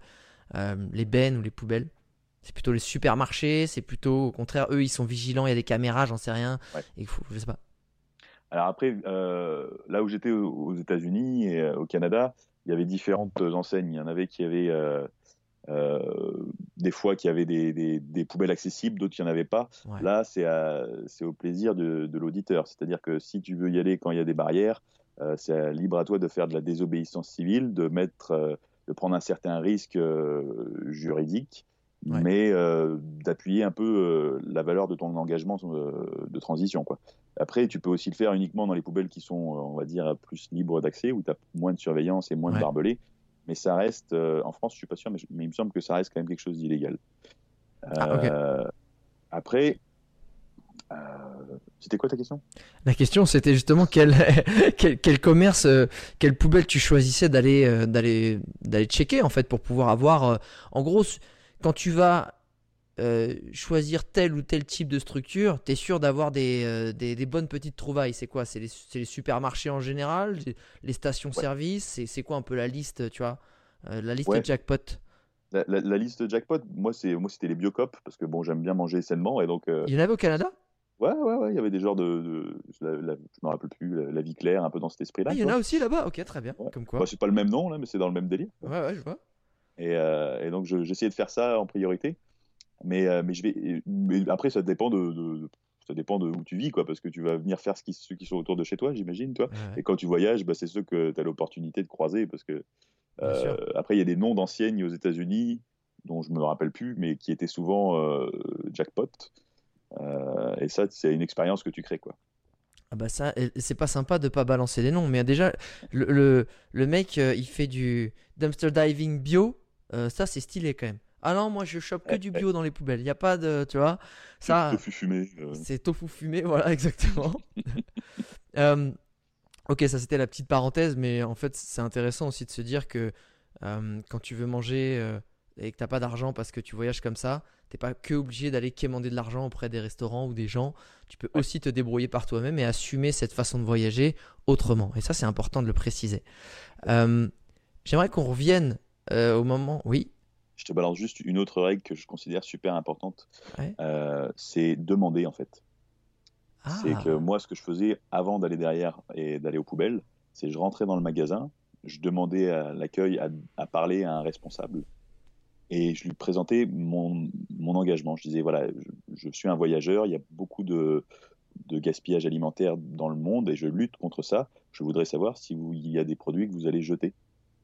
euh, les bennes ou les poubelles? C'est plutôt les supermarchés? C'est plutôt, au contraire, eux, ils sont vigilants, il y a des caméras, j'en sais rien. Ouais. Et faut, je sais pas. Alors après, euh, là où j'étais aux États-Unis et au Canada, il y avait différentes enseignes. Il y en avait qui avaient euh, des fois qui avaient des, des- des poubelles accessibles, d'autres qui n'y en avaient pas. Ouais. Là, c'est au plaisir de, de l'auditeur. C'est-à-dire que si tu veux y aller quand il y a des barrières, euh, c'est libre à toi de faire de la désobéissance civile, de mettre, euh, de prendre un certain risque juridique, Ouais. mais d'appuyer un peu la valeur de ton engagement de transition. Quoi. Après, tu peux aussi le faire uniquement dans les poubelles qui sont, on va dire, plus libres d'accès, où tu as moins de surveillance et moins Ouais. de barbelés. Mais ça reste, euh, en France, je suis pas sûr, mais, je- mais il me semble que ça reste quand même quelque chose d'illégal. Ah. Euh, Après, euh, c'était quoi ta question? La question, c'était justement quel, quel, quel commerce, quelle poubelle tu choisissais d'aller d'aller d'aller checker en fait pour pouvoir avoir. en gros, quand tu vas euh, choisir tel ou tel type de structure, tu es sûr d'avoir des, euh, des, des bonnes petites trouvailles. C'est quoi? C'est les, supermarchés en général, les- stations-service. C'est c'est quoi un peu la liste, tu vois? Euh, La liste Ouais. jackpot. la, la- la liste jackpot, moi, c'était les biocop, parce que bon, j'aime bien manger sainement, et donc, Il y en avait au Canada? Ouais, ouais, ouais, il y avait des genres de, de- la- la- je me rappelle plus, la, la vie claire, un peu dans cet esprit-là. Ah, il y en a aussi là-bas? Ok, très bien. Ouais. Comme quoi Bah, c'est pas le même nom, là, mais c'est dans le même délire. Ouais, ouais, je vois. Et, euh, et donc, je- j'essayais de faire ça en priorité. Mais, euh, mais, je vais, mais après, ça dépend de, de- de- ça dépend de où tu vis, quoi, parce que tu vas venir faire ce qui, ceux qui sont autour de chez toi, j'imagine, toi. Ouais. Et quand tu voyages, bah, c'est ceux que tu as l'opportunité de croiser, parce que euh, après, il y a des noms d'enseignes aux États-Unis dont je me rappelle plus, mais qui étaient souvent euh, jackpot. Euh, et ça, c'est une expérience que tu crées, quoi. Ah bah ça, c'est pas sympa de pas balancer les noms, mais déjà, le, le, le mec, il fait du dumpster diving bio, ça c'est stylé quand même. Ah non, moi je chope que du bio dans les poubelles, il y a pas de, tu vois, ça, Tofu fumé. euh, c'est tofu fumé, voilà, exactement. Euh, ok, ça c'était la petite parenthèse, mais en fait c'est intéressant aussi de se dire que euh, quand tu veux manger et que t'as pas d'argent parce que tu voyages comme ça, t'es pas que obligé d'aller quémander de l'argent auprès des restaurants ou des gens. Tu peux aussi te débrouiller par toi-même et assumer cette façon de voyager autrement. Et ça c'est important de le préciser. J'aimerais qu'on revienne au moment. Oui? Je te balance juste une autre règle que je considère super importante. Ouais. Euh, c'est demander, en fait. Ah. C'est que moi, ce que je faisais avant d'aller derrière et d'aller aux poubelles, c'est je rentrais dans le magasin, je demandais à l'accueil à, à parler à un responsable et je lui présentais mon, mon engagement. Je disais, voilà, je, je suis un voyageur, il y a beaucoup de, de gaspillage alimentaire dans le monde et je lutte contre ça. Je voudrais savoir si vous, il y a des produits que vous allez jeter.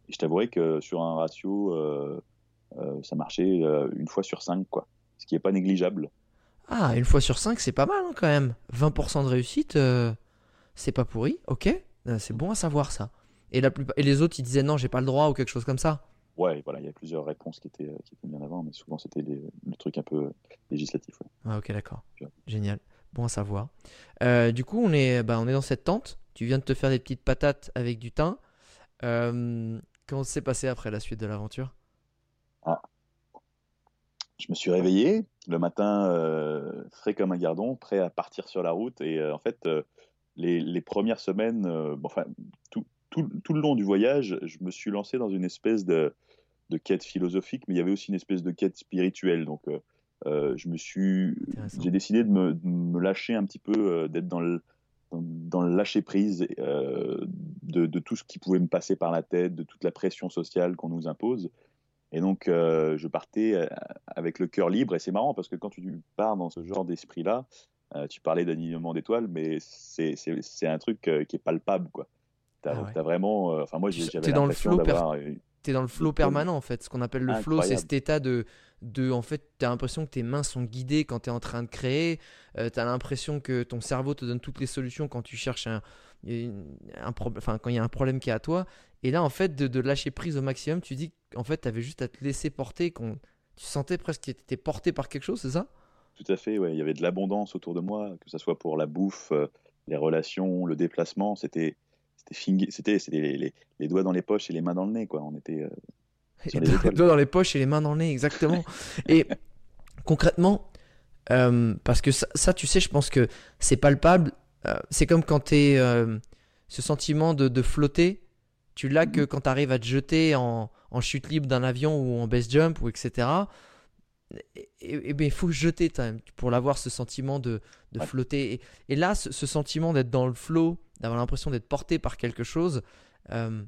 Et je t'avouerai que sur un ratio, euh, euh, ça marchait euh, une fois sur cinq, quoi. Ce qui n'est pas négligeable. Ah, une fois sur cinq, c'est pas mal hein, quand même. 20% de réussite, euh, c'est pas pourri, ok, euh, c'est bon à savoir ça. Et, la plupart... et les autres, ils disaient non, j'ai pas le droit ou quelque chose comme ça. Ouais, voilà, il y a plusieurs réponses qui étaient, qui étaient mises en avant, mais souvent c'était le truc un peu législatif. Ouais. Ah, ok, d'accord. Génial. Bon à savoir. Euh, du coup, on est, bah, on est dans cette tente. Tu viens de te faire des petites patates avec du thym. Euh, comment s'est passé après la suite de l'aventure? Je me suis réveillé le matin, euh, frais comme un gardon, prêt à partir sur la route. Et en fait, les, les, premières semaines, bon, enfin, tout, tout, tout, le long du voyage, je me suis lancé dans une espèce de, de quête philosophique, mais il y avait aussi une espèce de quête spirituelle. Donc, euh, je me suis, j'ai décidé de me, me, lâcher un petit peu, euh, d'être dans le, dans, le lâcher prise euh, de, de, tout ce qui pouvait me passer par la tête, de toute la pression sociale qu'on nous impose. Et donc, je partais avec le cœur libre. Et c'est marrant parce que quand tu pars dans ce genre d'esprit-là, tu parlais d'alignement d'étoiles, mais c'est un truc qui est palpable, quoi. T'as ah vraiment, enfin moi j'avais l'impression d'avoir tu es dans le flow permanent en fait. Ce qu'on appelle le flow, c'est cet état de, de en fait, tu as l'impression que tes mains sont guidées quand tu es en train de créer. Euh, tu as l'impression que ton cerveau te donne toutes les solutions quand tu cherches un, un problème, enfin quand il y a un problème qui est à toi. Et là, en fait, de, de lâcher prise au maximum, tu dis qu'en fait, tu avais juste à te laisser porter, qu'on, tu sentais presque que tu étais porté par quelque chose, c'est ça? Tout à fait, ouais. Il y avait de l'abondance autour de moi, que ce soit pour la bouffe, euh, les relations, le déplacement. C'était c'était les, les, doigts dans les poches et les mains dans le nez, quoi. On était euh, les, doigts dans les poches et les mains dans le nez, exactement. et concrètement, euh, parce que ça, tu sais, je pense que c'est palpable. Euh, c'est comme quand tu es ce sentiment de, de, flotter. Tu l'as que mm-hmm. quand tu arrives à te jeter en, en chute libre d'un avion ou en base jump ou etc et, ben il faut jeter pour l'avoir ce sentiment de, de flotter et, là ce, sentiment d'être dans le flow d'avoir l'impression d'être porté par quelque chose euh,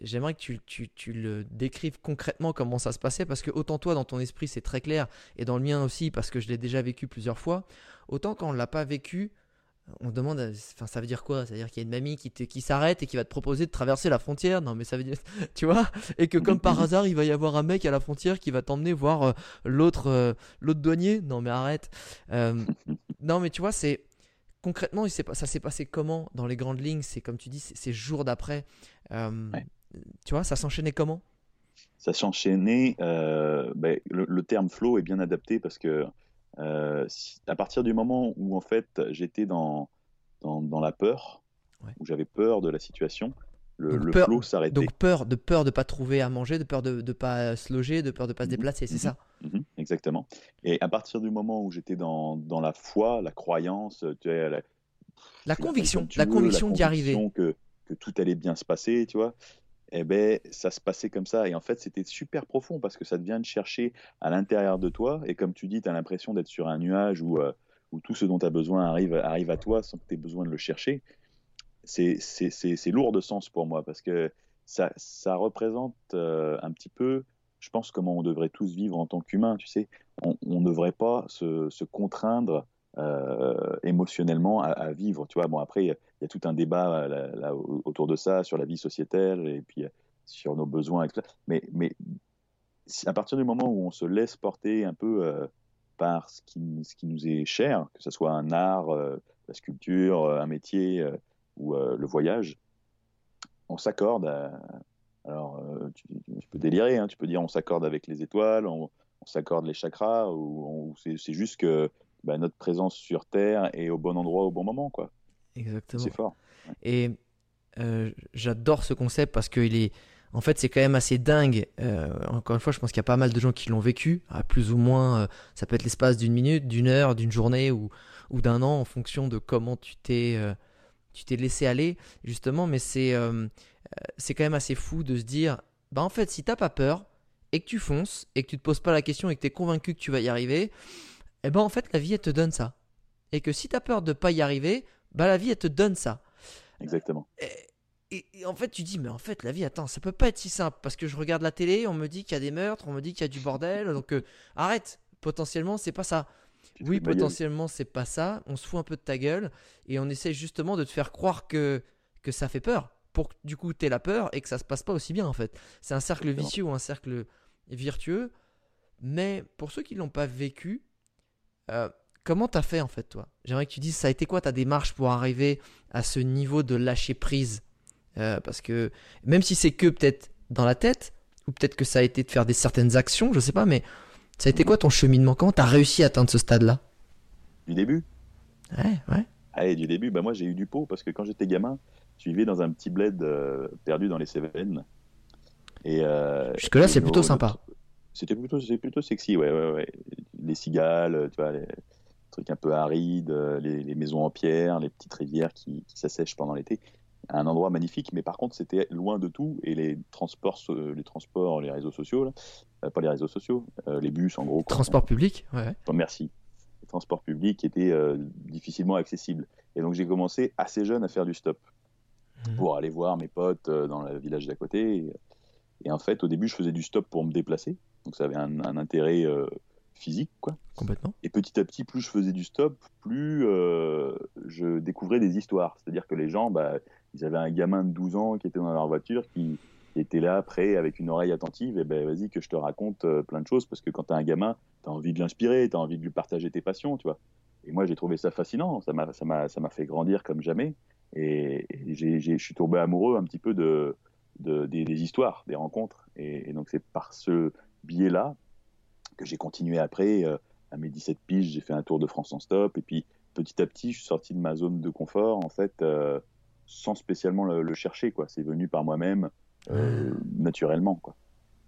j'aimerais que tu, tu, tu, le décrives concrètement comment ça se passait parce que autant toi dans ton esprit c'est très clair et dans le mien aussi parce que je l'ai déjà vécu plusieurs fois autant quand on l'a pas vécu on demande, enfin ça veut dire quoi? Ça veut dire qu'il y a une mamie qui, qui s'arrête et qui va te proposer de traverser la frontière? Non mais ça veut dire, tu vois? Et que comme par hasard, il va y avoir un mec à la frontière qui va t'emmener voir euh, l'autre euh, l'autre douanier? Non mais arrête. Euh, non mais tu vois, c'est concrètement, ça s'est passé comment dans les grandes lignes? C'est comme tu dis, c'est jours d'après. Tu vois, ça s'enchaînait comment? Ça s'enchaînait. Ben, le, terme flow est bien adapté parce que euh, à partir du moment où en fait j'étais dans, dans, la peur, où j'avais peur de la situation, le, le flow s'arrêtait. Donc peur de peur de pas trouver à manger, de peur de ne pas se loger, de peur de pas se mhm. déplacer, c'est mhm. ça? Mhm. Exactement. Et à partir du moment où j'étais dans, dans, la foi, la croyance, tu la, la, conviction, la conviction d'y arriver, que, que tout allait bien se passer, tu vois eh ben, ça se passait comme ça. Et en fait, c'était super profond parce que ça devient de chercher à l'intérieur de toi. Et comme tu dis, tu as l'impression d'être sur un nuage où, euh, où tout ce dont tu as besoin arrive, arrive à toi sans que tu aies besoin de le chercher. C'est lourd de sens pour moi parce que ça, ça représente euh, un petit peu, je pense, comment on devrait tous vivre en tant qu'humains. Tu sais, on ne devrait pas se, se contraindre émotionnellement à, vivre. Tu vois, bon après il y, a tout un débat euh, autour de ça sur la vie sociétale et puis euh, sur nos besoins, etc. Mais, à partir du moment où on se laisse porter un peu par ce qui, ce qui nous est cher, que ce soit un art, la sculpture, un métier ou le voyage, on s'accorde. Alors, tu, peux délirer, hein, tu peux dire on s'accorde avec les étoiles, on, on s'accorde les chakras, ou, c'est juste que bah, notre présence sur Terre est au bon endroit au bon moment. quoi. Exactement. C'est fort. Et euh, j'adore ce concept parce qu'il est. En fait, c'est quand même assez dingue. Euh, encore une fois, je pense qu'il y a pas mal de gens qui l'ont vécu, à plus ou moins. Euh, ça peut être l'espace d'une minute, d'une heure, d'une journée ou, ou d'un an en fonction de comment tu t'es tu t'es laissé aller, justement. Mais c'est c'est quand même assez fou de se dire bah, en fait, si t'as pas peur et que tu fonces et que tu te poses pas la question et que tu es convaincu que tu vas y arriver, eh ben en fait la vie elle te donne ça. Et que si tu as peur de pas y arriver, bah la vie elle te donne ça. Exactement. Et, en fait tu dis mais en fait la vie attends ça peut pas être si simple parce que je regarde la télé on me dit qu'il y a des meurtres on me dit qu'il y a du bordel donc euh, arrête potentiellement c'est pas ça. oui potentiellement c'est pas ça on se fout un peu de ta gueule et on essaie justement de te faire croire que que ça fait peur pour que du coup tu aies la peur et que ça se passe pas aussi bien en fait. C'est un cercle vicieux ou un cercle virtueux mais pour ceux qui l'ont pas vécu euh, comment t'as fait en fait, toi? J'aimerais que tu dises, ça a été quoi ta démarche pour arriver à ce niveau de lâcher prise? Euh, Parce que même si c'est que peut-être dans la tête, ou peut-être que ça a été de faire des certaines actions, je sais pas, mais ça a été quoi ton cheminement? Comment t'as réussi à atteindre ce stade-là? Du début Ouais, ouais. Allez, du début, bah moi j'ai eu du pot parce que quand j'étais gamin, je vivais dans un petit bled euh, perdu dans les Cévennes. Et euh, Jusque-là, c'est plutôt sympa. C'était plutôt, c'est plutôt sexy, ouais, ouais, ouais. Les cigales, tu vois, les trucs un peu arides, euh, les, les maisons en pierre, les petites rivières qui, qui s'assèchent pendant l'été. Un endroit magnifique, mais par contre, c'était loin de tout et les transports, les transports, les réseaux sociaux, là, euh, pas les réseaux sociaux, euh, les bus en gros. quoi. Transport public Ouais. Bon, merci. Les transports publics étaient euh, difficilement accessibles. Et donc j'ai commencé assez jeune à faire du stop Mhm. pour aller voir mes potes dans le village d'à côté. Et, et en fait, au début, je faisais du stop pour me déplacer. Donc ça avait un, un intérêt euh, physique, quoi. Complètement. Et petit à petit, plus je faisais du stop, plus euh, je découvrais des histoires. C'est-à-dire que les gens, bah, ils avaient un gamin de 12 ans qui était dans leur voiture, qui, qui était là, prêt, avec une oreille attentive. Et ben vas-y, que je te raconte euh, plein de choses. Parce que quand tu as un gamin, tu as envie de l'inspirer, tu as envie de lui partager tes passions, tu vois. Et moi, j'ai trouvé ça fascinant. Ça m'a, ça m'a, ça m'a fait grandir comme jamais. Et, et j'ai, j'ai- je suis tombé amoureux un petit peu de, de- des, des histoires, des rencontres. Et, et donc, c'est par ce biais-là que j'ai continué après. euh, à mes 17 piges, j'ai fait un tour de France en stop. Et puis, petit à petit, je suis sorti de ma zone de confort, en fait, euh, sans spécialement le, le chercher. quoi. C'est venu par moi-même, euh, naturellement. Quoi.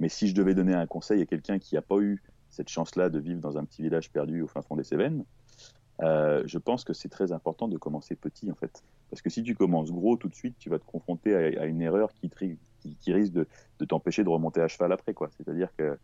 Mais si je devais donner un conseil à quelqu'un qui n'a pas eu cette chance-là de vivre dans un petit village perdu au fin fond des Cévennes, euh, je pense que c'est très important de commencer petit, en fait. Parce que si tu commences gros tout de suite, tu vas te confronter à, à une erreur qui, qui, qui risque de, de t'empêcher de remonter à cheval après. quoi. C'est-à-dire que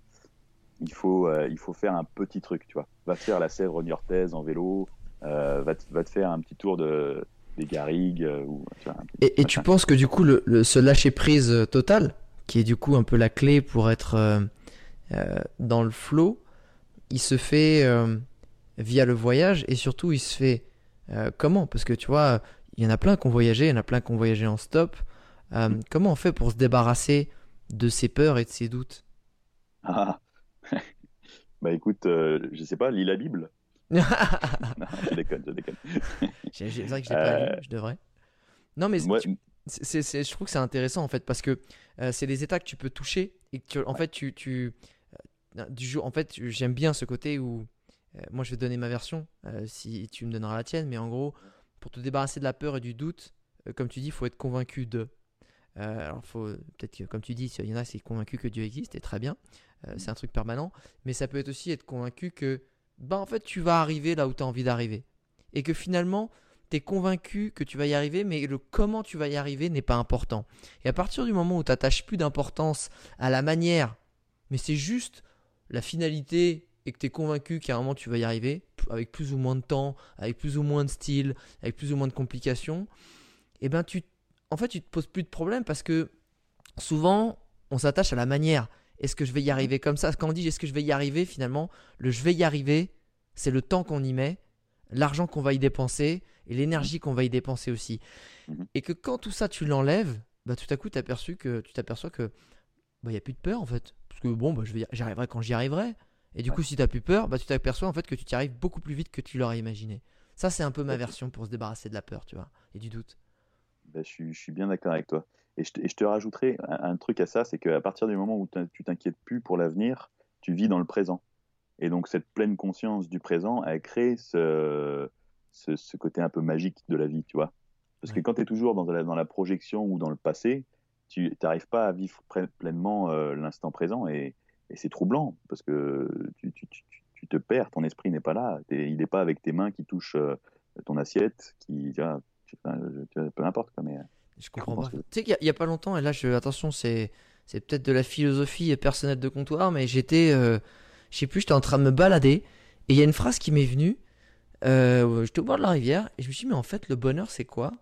il faut, euh, il faut faire un petit truc, tu vois. Va te faire la Sèvre niortaise en vélo, euh, va, te, va te faire un petit tour de, des Garrigues. euh, ou, tu vois, un petit Et, et tu penses que du coup, le, le- ce lâcher prise euh, total, qui est du coup un peu la clé pour être dans le flow, il se fait via le voyage et surtout il se fait comment? Parce que tu vois, il y en a plein qui ont voyagé, il y en a plein qui ont voyagé en stop. Euh, comment on fait pour se débarrasser de ses peurs et de ses doutes? Ah. bah écoute, euh, je sais pas, lis la Bible. Non, je déconne, je déconne. C'est vrai que je l'ai pas Euh, lu, je devrais. Non, mais tu- je trouve que c'est intéressant en fait parce que euh, c'est des états que tu peux toucher et que tu- en fait tu, tu euh, du jour en fait j'aime bien ce côté où euh, moi je vais te donner ma version euh, si tu me donneras la tienne mais en gros pour te débarrasser de la peur et du doute euh, comme tu dis il faut être convaincu de Euh, alors faut peut-être que comme tu dis il y en a c'est convaincu que Dieu existe et très bien. Euh, c'est un truc permanent. Mais ça peut être aussi être convaincu que bah en fait tu vas arriver là où tu as envie d'arriver. Et que finalement tu es convaincu que tu vas y arriver, mais le comment tu vas y arriver n'est pas important. Et à partir du moment où tu n'attaches plus d'importance à la manière, mais c'est juste la finalité et que tu es convaincu qu'à un moment tu vas y arriver, avec plus ou moins de temps, avec plus ou moins de style, avec plus ou moins de complications, et ben tu, en fait, tu te poses plus de problème parce que souvent on s'attache à la manière. Est-ce que je vais y arriver comme ça? Quand on dit est-ce que je vais y arriver, finalement, le je vais y arriver, c'est le temps qu'on y met, l'argent qu'on va y dépenser et l'énergie qu'on va y dépenser aussi. Mhm. Et que quand tout ça tu l'enlèves, bah tout à coup que tu t'aperçois que bah y a plus de peur en fait, parce que bon bah j'y arriverai quand j'y arriverai. Et du coup si t'as plus peur, bah tu t'aperçois en fait que tu t'y arrives beaucoup plus vite que tu l'aurais imaginé. Ça c'est un peu ma version pour se débarrasser de la peur, tu vois, et du doute. Bah, je, suis, je suis bien d'accord avec toi. Et je, te- et je te rajouterai un, un truc à ça, c'est qu'à partir du moment où tu t'inquiètes plus pour l'avenir, tu vis dans le présent. Et donc cette pleine conscience du présent, elle crée ce, ce, ce côté un peu magique de la vie, tu vois. Parce Ouais. que quand tu es toujours dans la, dans la projection ou dans le passé, tu n'arrives pas à vivre pleinement euh, l'instant présent et, et c'est troublant parce que tu, tu, tu, tu te perds, ton esprit n'est pas là, il n'est pas avec tes mains qui touchent euh, ton assiette, qui, tu vois, tu- enfin, je- peu importe. Quoi, mais, Je comprends pas. que- Tu sais qu'il y a- il y, a pas longtemps, et là, je, attention, c'est c'est peut-être de la philosophie personnelle de comptoir, mais j'étais, euh, je sais plus, j'étais en train de me balader, et il y a une phrase qui m'est venue. Euh, j'étais au bord de la rivière, et je me suis dit, mais en fait, le bonheur, c'est quoi?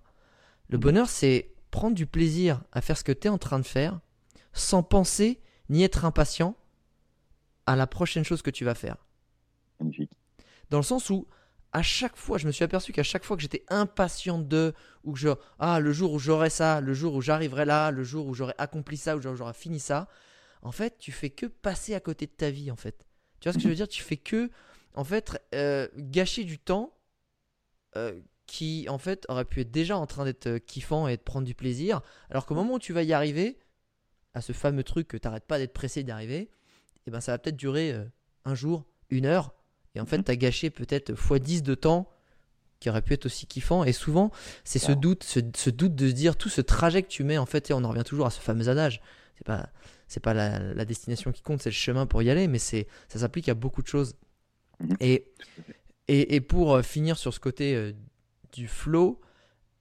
Le bonheur, c'est prendre du plaisir à faire ce que tu es en train de faire, sans penser ni être impatient à la prochaine chose que tu vas faire. magnifique. Dans le sens où, à chaque fois, je me suis aperçu qu'à chaque fois que j'étais impatient de, ou que je, ah, le jour où j'aurai ça, le jour où j'arriverai là, le jour où j'aurai accompli ça, où j'aurai fini ça, en fait, tu fais que passer à côté de ta vie, en fait. Tu vois ce que je veux dire? Tu fais que en fait, euh, gâcher du temps euh, qui, en fait, aurait pu être déjà en train d'être euh, kiffant et de prendre du plaisir, alors qu'au moment où tu vas y arriver, à ce fameux truc que t'arrêtes pas d'être pressé d'y arriver, et ben ça va peut-être durer un jour, une heure, et en fait, Mhm. t'as gâché peut-être x10 de temps qui aurait pu être aussi kiffant. Et souvent, c'est ce doute, ce, ce doute de se dire tout ce trajet que tu mets, en fait, et on en revient toujours à ce fameux adage. C'est pas, c'est pas la, la destination qui compte, c'est le chemin pour y aller, mais c'est, ça s'applique à beaucoup de choses. Mhm. Et, et, et pour euh, finir sur ce côté euh, du flow,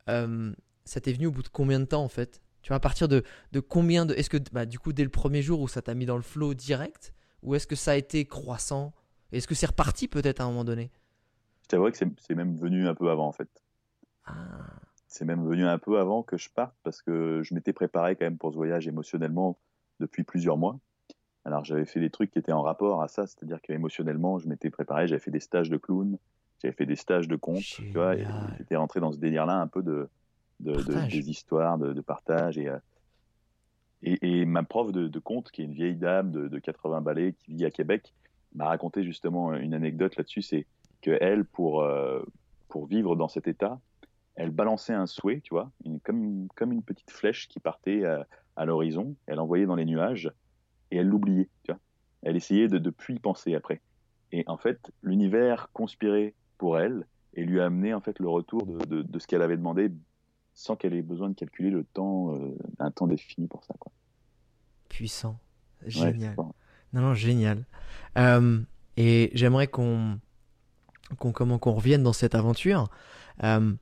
euh, ça t'est venu au bout de combien de temps en fait? Tu vois, à partir de, de combien de. Est-ce que, bah, du coup, dès le premier jour où ça t'a mis dans le flow direct Ou est-ce que ça a été croissant? Est-ce que c'est reparti peut-être à un moment donné? Je t'avoue que c'est c'est même venu un peu avant, en fait. Ah, C'est même venu un peu avant que je parte parce que je m'étais préparé quand même pour ce voyage émotionnellement depuis plusieurs mois. Alors j'avais fait des trucs qui étaient en rapport à ça, c'est-à-dire qu'émotionnellement, je m'étais préparé, j'avais fait des stages de clown, j'avais fait des stages de conte, tu vois, j'étais rentré dans ce délire-là un peu de, de, de- Partage. des histoires, de, de partage. Et, euh, et, et ma prof de, de conte, qui est une vieille dame de, de 80 balais qui vit à Québec, m'a raconté justement une anecdote là-dessus, c'est que elle, pour, euh, pour vivre dans cet état, elle balançait un souhait, tu vois, une, comme, comme une petite flèche qui partait à, à l'horizon, elle envoyait dans les nuages et elle l'oubliait, tu vois. Elle essayait de ne plus y penser après. Et en fait, l'univers conspirait pour elle et lui a amené en fait le retour de, de, de ce qu'elle avait demandé sans qu'elle ait besoin de calculer le temps, euh, un temps défini pour ça. Quoi. puissant. Génial. Non, non, génial. Euh, et j'aimerais qu'on qu'on comment qu'on revienne dans cette aventure. Euh,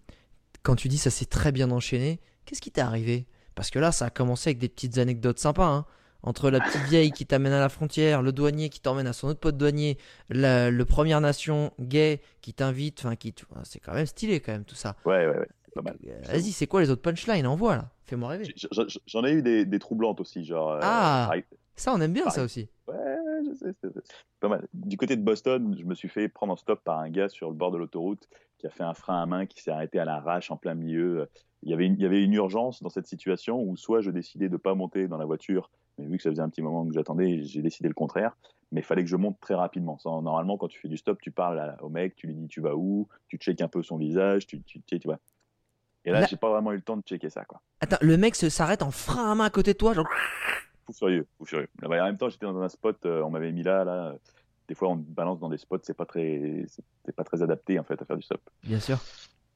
quand tu dis ça s'est très bien enchaîné, qu'est-ce qui t'est arrivé? Parce que là, ça a commencé avec des petites anecdotes sympas. Hein entre la petite vieille qui t'amène à la frontière, le douanier qui t'emmène à son autre pote douanier, la- le Première Nation gay qui t'invite, enfin qui, t- c'est quand même stylé quand même tout ça. Ouais, ouais, ouais, c'est pas mal. Euh, Vas-y, c'est quoi les autres punchlines? Envoie là, fais-moi rêver. J'en ai eu des, des troublantes aussi, genre. Ah. Ça, on aime bien ça aussi. Ouais, je sais, c'est pas mal. Du côté de Boston, je me suis fait prendre en stop par un gars sur le bord de l'autoroute qui a fait un frein à main, qui s'est arrêté à l'arrache en plein milieu. Il y, avait une, il y avait une urgence dans cette situation où soit je décidais de pas monter dans la voiture, mais vu que ça faisait un petit moment que j'attendais, j'ai décidé le contraire. Mais il fallait que je monte très rapidement. Normalement, quand tu fais du stop, tu parles à- au mec, tu lui dis tu vas où, tu checkes un peu son visage, tu, tu, tu, tu vois. Et là, Là- j'ai pas vraiment eu le temps de checker ça, quoi. Attends, le mec s'arrête en frein à main à côté de toi, genre. Fou furieux, fou furieux. Là, bah, en même temps, j'étais dans un spot, euh, on m'avait mis là, là. Des fois, on balance dans des spots, c'est pas très, c'est pas très adapté en fait à faire du stop. Bien sûr.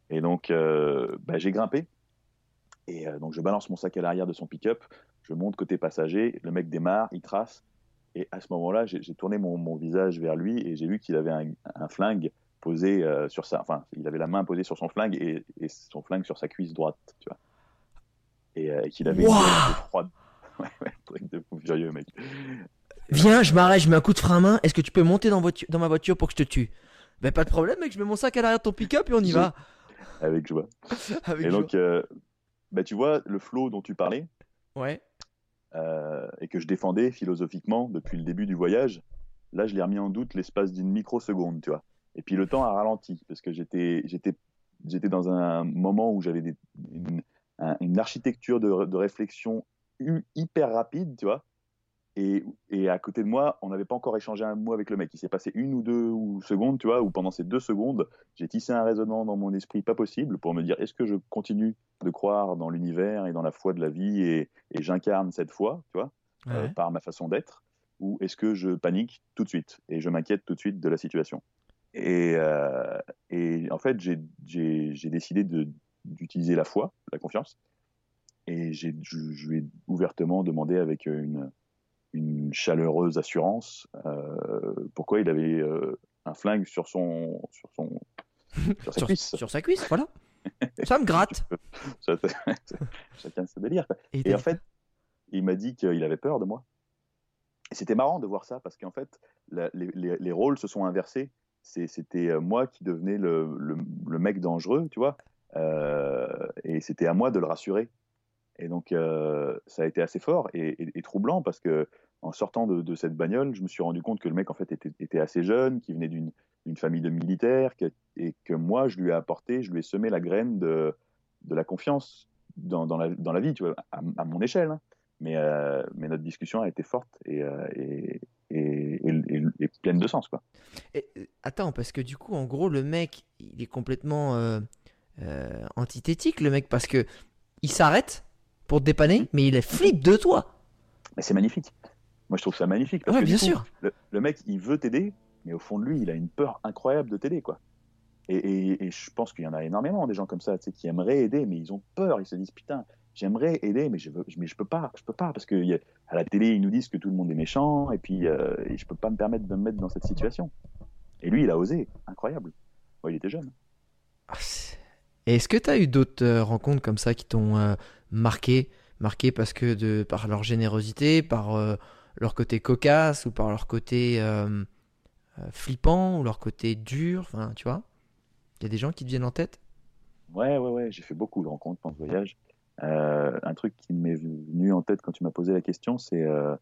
Et donc, euh, bah, j'ai grimpé. Et euh, donc, je balance mon sac à l'arrière de son pick-up. Je monte côté passager. Le mec démarre, il trace. Et à ce moment-là, j'ai tourné mon, mon visage vers lui et j'ai vu qu'il avait un, un flingue posé euh, sur sa, enfin, il avait la main posée sur son flingue et, et son flingue sur sa cuisse droite, tu vois. Et euh, qu'il avait une Wouah gueule un peu froide. Ouais, ouais, truc de fou furieux, mec. Viens, je m'arrête, je mets un coup de frein à main. Est-ce que tu peux monter dans, voiture- dans ma voiture pour que je te tue? Ben pas de problème, mec. Je mets mon sac à l'arrière de ton pick-up et on y va. Avec joie. Avec Et joie. donc, euh, bah, tu vois, le flow dont tu parlais, Ouais. euh, et que je défendais philosophiquement depuis le début du voyage, là, je l'ai remis en doute l'espace d'une microseconde, tu vois. Et puis le temps a ralenti, parce que j'étais, j'étais, j'étais dans un moment où j'avais une, un- une architecture de, de réflexion hyper rapide, tu vois. Et, et à côté de moi, on n'avait pas encore échangé un mot avec le mec. Il s'est passé une ou deux ou secondes, tu vois, où pendant ces deux secondes, j'ai tissé un raisonnement dans mon esprit pas possible pour me dire est-ce que je continue de croire dans l'univers et dans la foi de la vie et, et j'incarne cette foi, tu vois, euh, par ma façon d'être, ou est-ce que je panique tout de suite et je m'inquiète tout de suite de la situation? Et, euh, et en fait, j'ai- décidé d'utiliser la foi, la confiance, et je, je lui ai ouvertement demandé avec une, une chaleureuse assurance euh, pourquoi il avait euh, un flingue sur son sur son sur sa Sur, cuisse. sur sa cuisse, voilà. ça me gratte. Chacun ses délires. Et, en fait, il m'a dit qu'il avait peur de moi. Et c'était marrant de voir ça parce qu'en fait, la- les, les- les rôles se sont inversés. C'était euh, moi qui devenais le, le- le mec dangereux, tu vois. Euh, et c'était à moi de le rassurer. Et donc, euh, ça a été assez fort et, troublant parce que en sortant de, cette bagnole, je me suis rendu compte que le mec, en fait, était, assez jeune, qui venait d'une famille de militaires et que moi, je lui ai apporté, je lui ai semé la graine de, de la confiance dans, dans, la, dans la vie, tu vois, à, mon échelle. hein. Mais, euh, mais notre discussion a été forte et, euh, et, et, pleine de sens, quoi. Attends, parce que du coup, en gros, le mec, il est complètement antithétique, le mec, parce que il s'arrête pour te dépanner, mais il est flip de toi. Mais c'est magnifique. Moi, je trouve ça magnifique. Parce Ouais, que, bien coup, sûr. Le, le mec, il veut t'aider, mais au fond de lui, il a une peur incroyable de t'aider, quoi. Et, et- et je pense qu'il y en a énormément des gens comme ça, tu sais, qui aimeraient aider, mais ils ont peur. Ils se disent putain, j'aimerais aider, mais je veux, mais je peux pas, je peux pas, parce que y a- à la télé, ils nous disent que tout le monde est méchant, et puis euh, et je peux pas me permettre de me mettre dans cette situation. Et lui, il a osé, incroyable. Ouais, il était jeune. Ah, c'est- Et est-ce que tu as eu d'autres euh, rencontres comme ça qui t'ont euh, marqué, marqué parce que de par leur générosité, par euh, leur côté cocasse ou par leur côté euh, flippant ou leur côté dur, enfin, tu vois? Il y a des gens qui te viennent en tête? Ouais, ouais, ouais, j'ai fait beaucoup de rencontres pendant ce voyage. Euh, un truc qui m'est venu en tête quand tu m'as posé la question, c'est euh,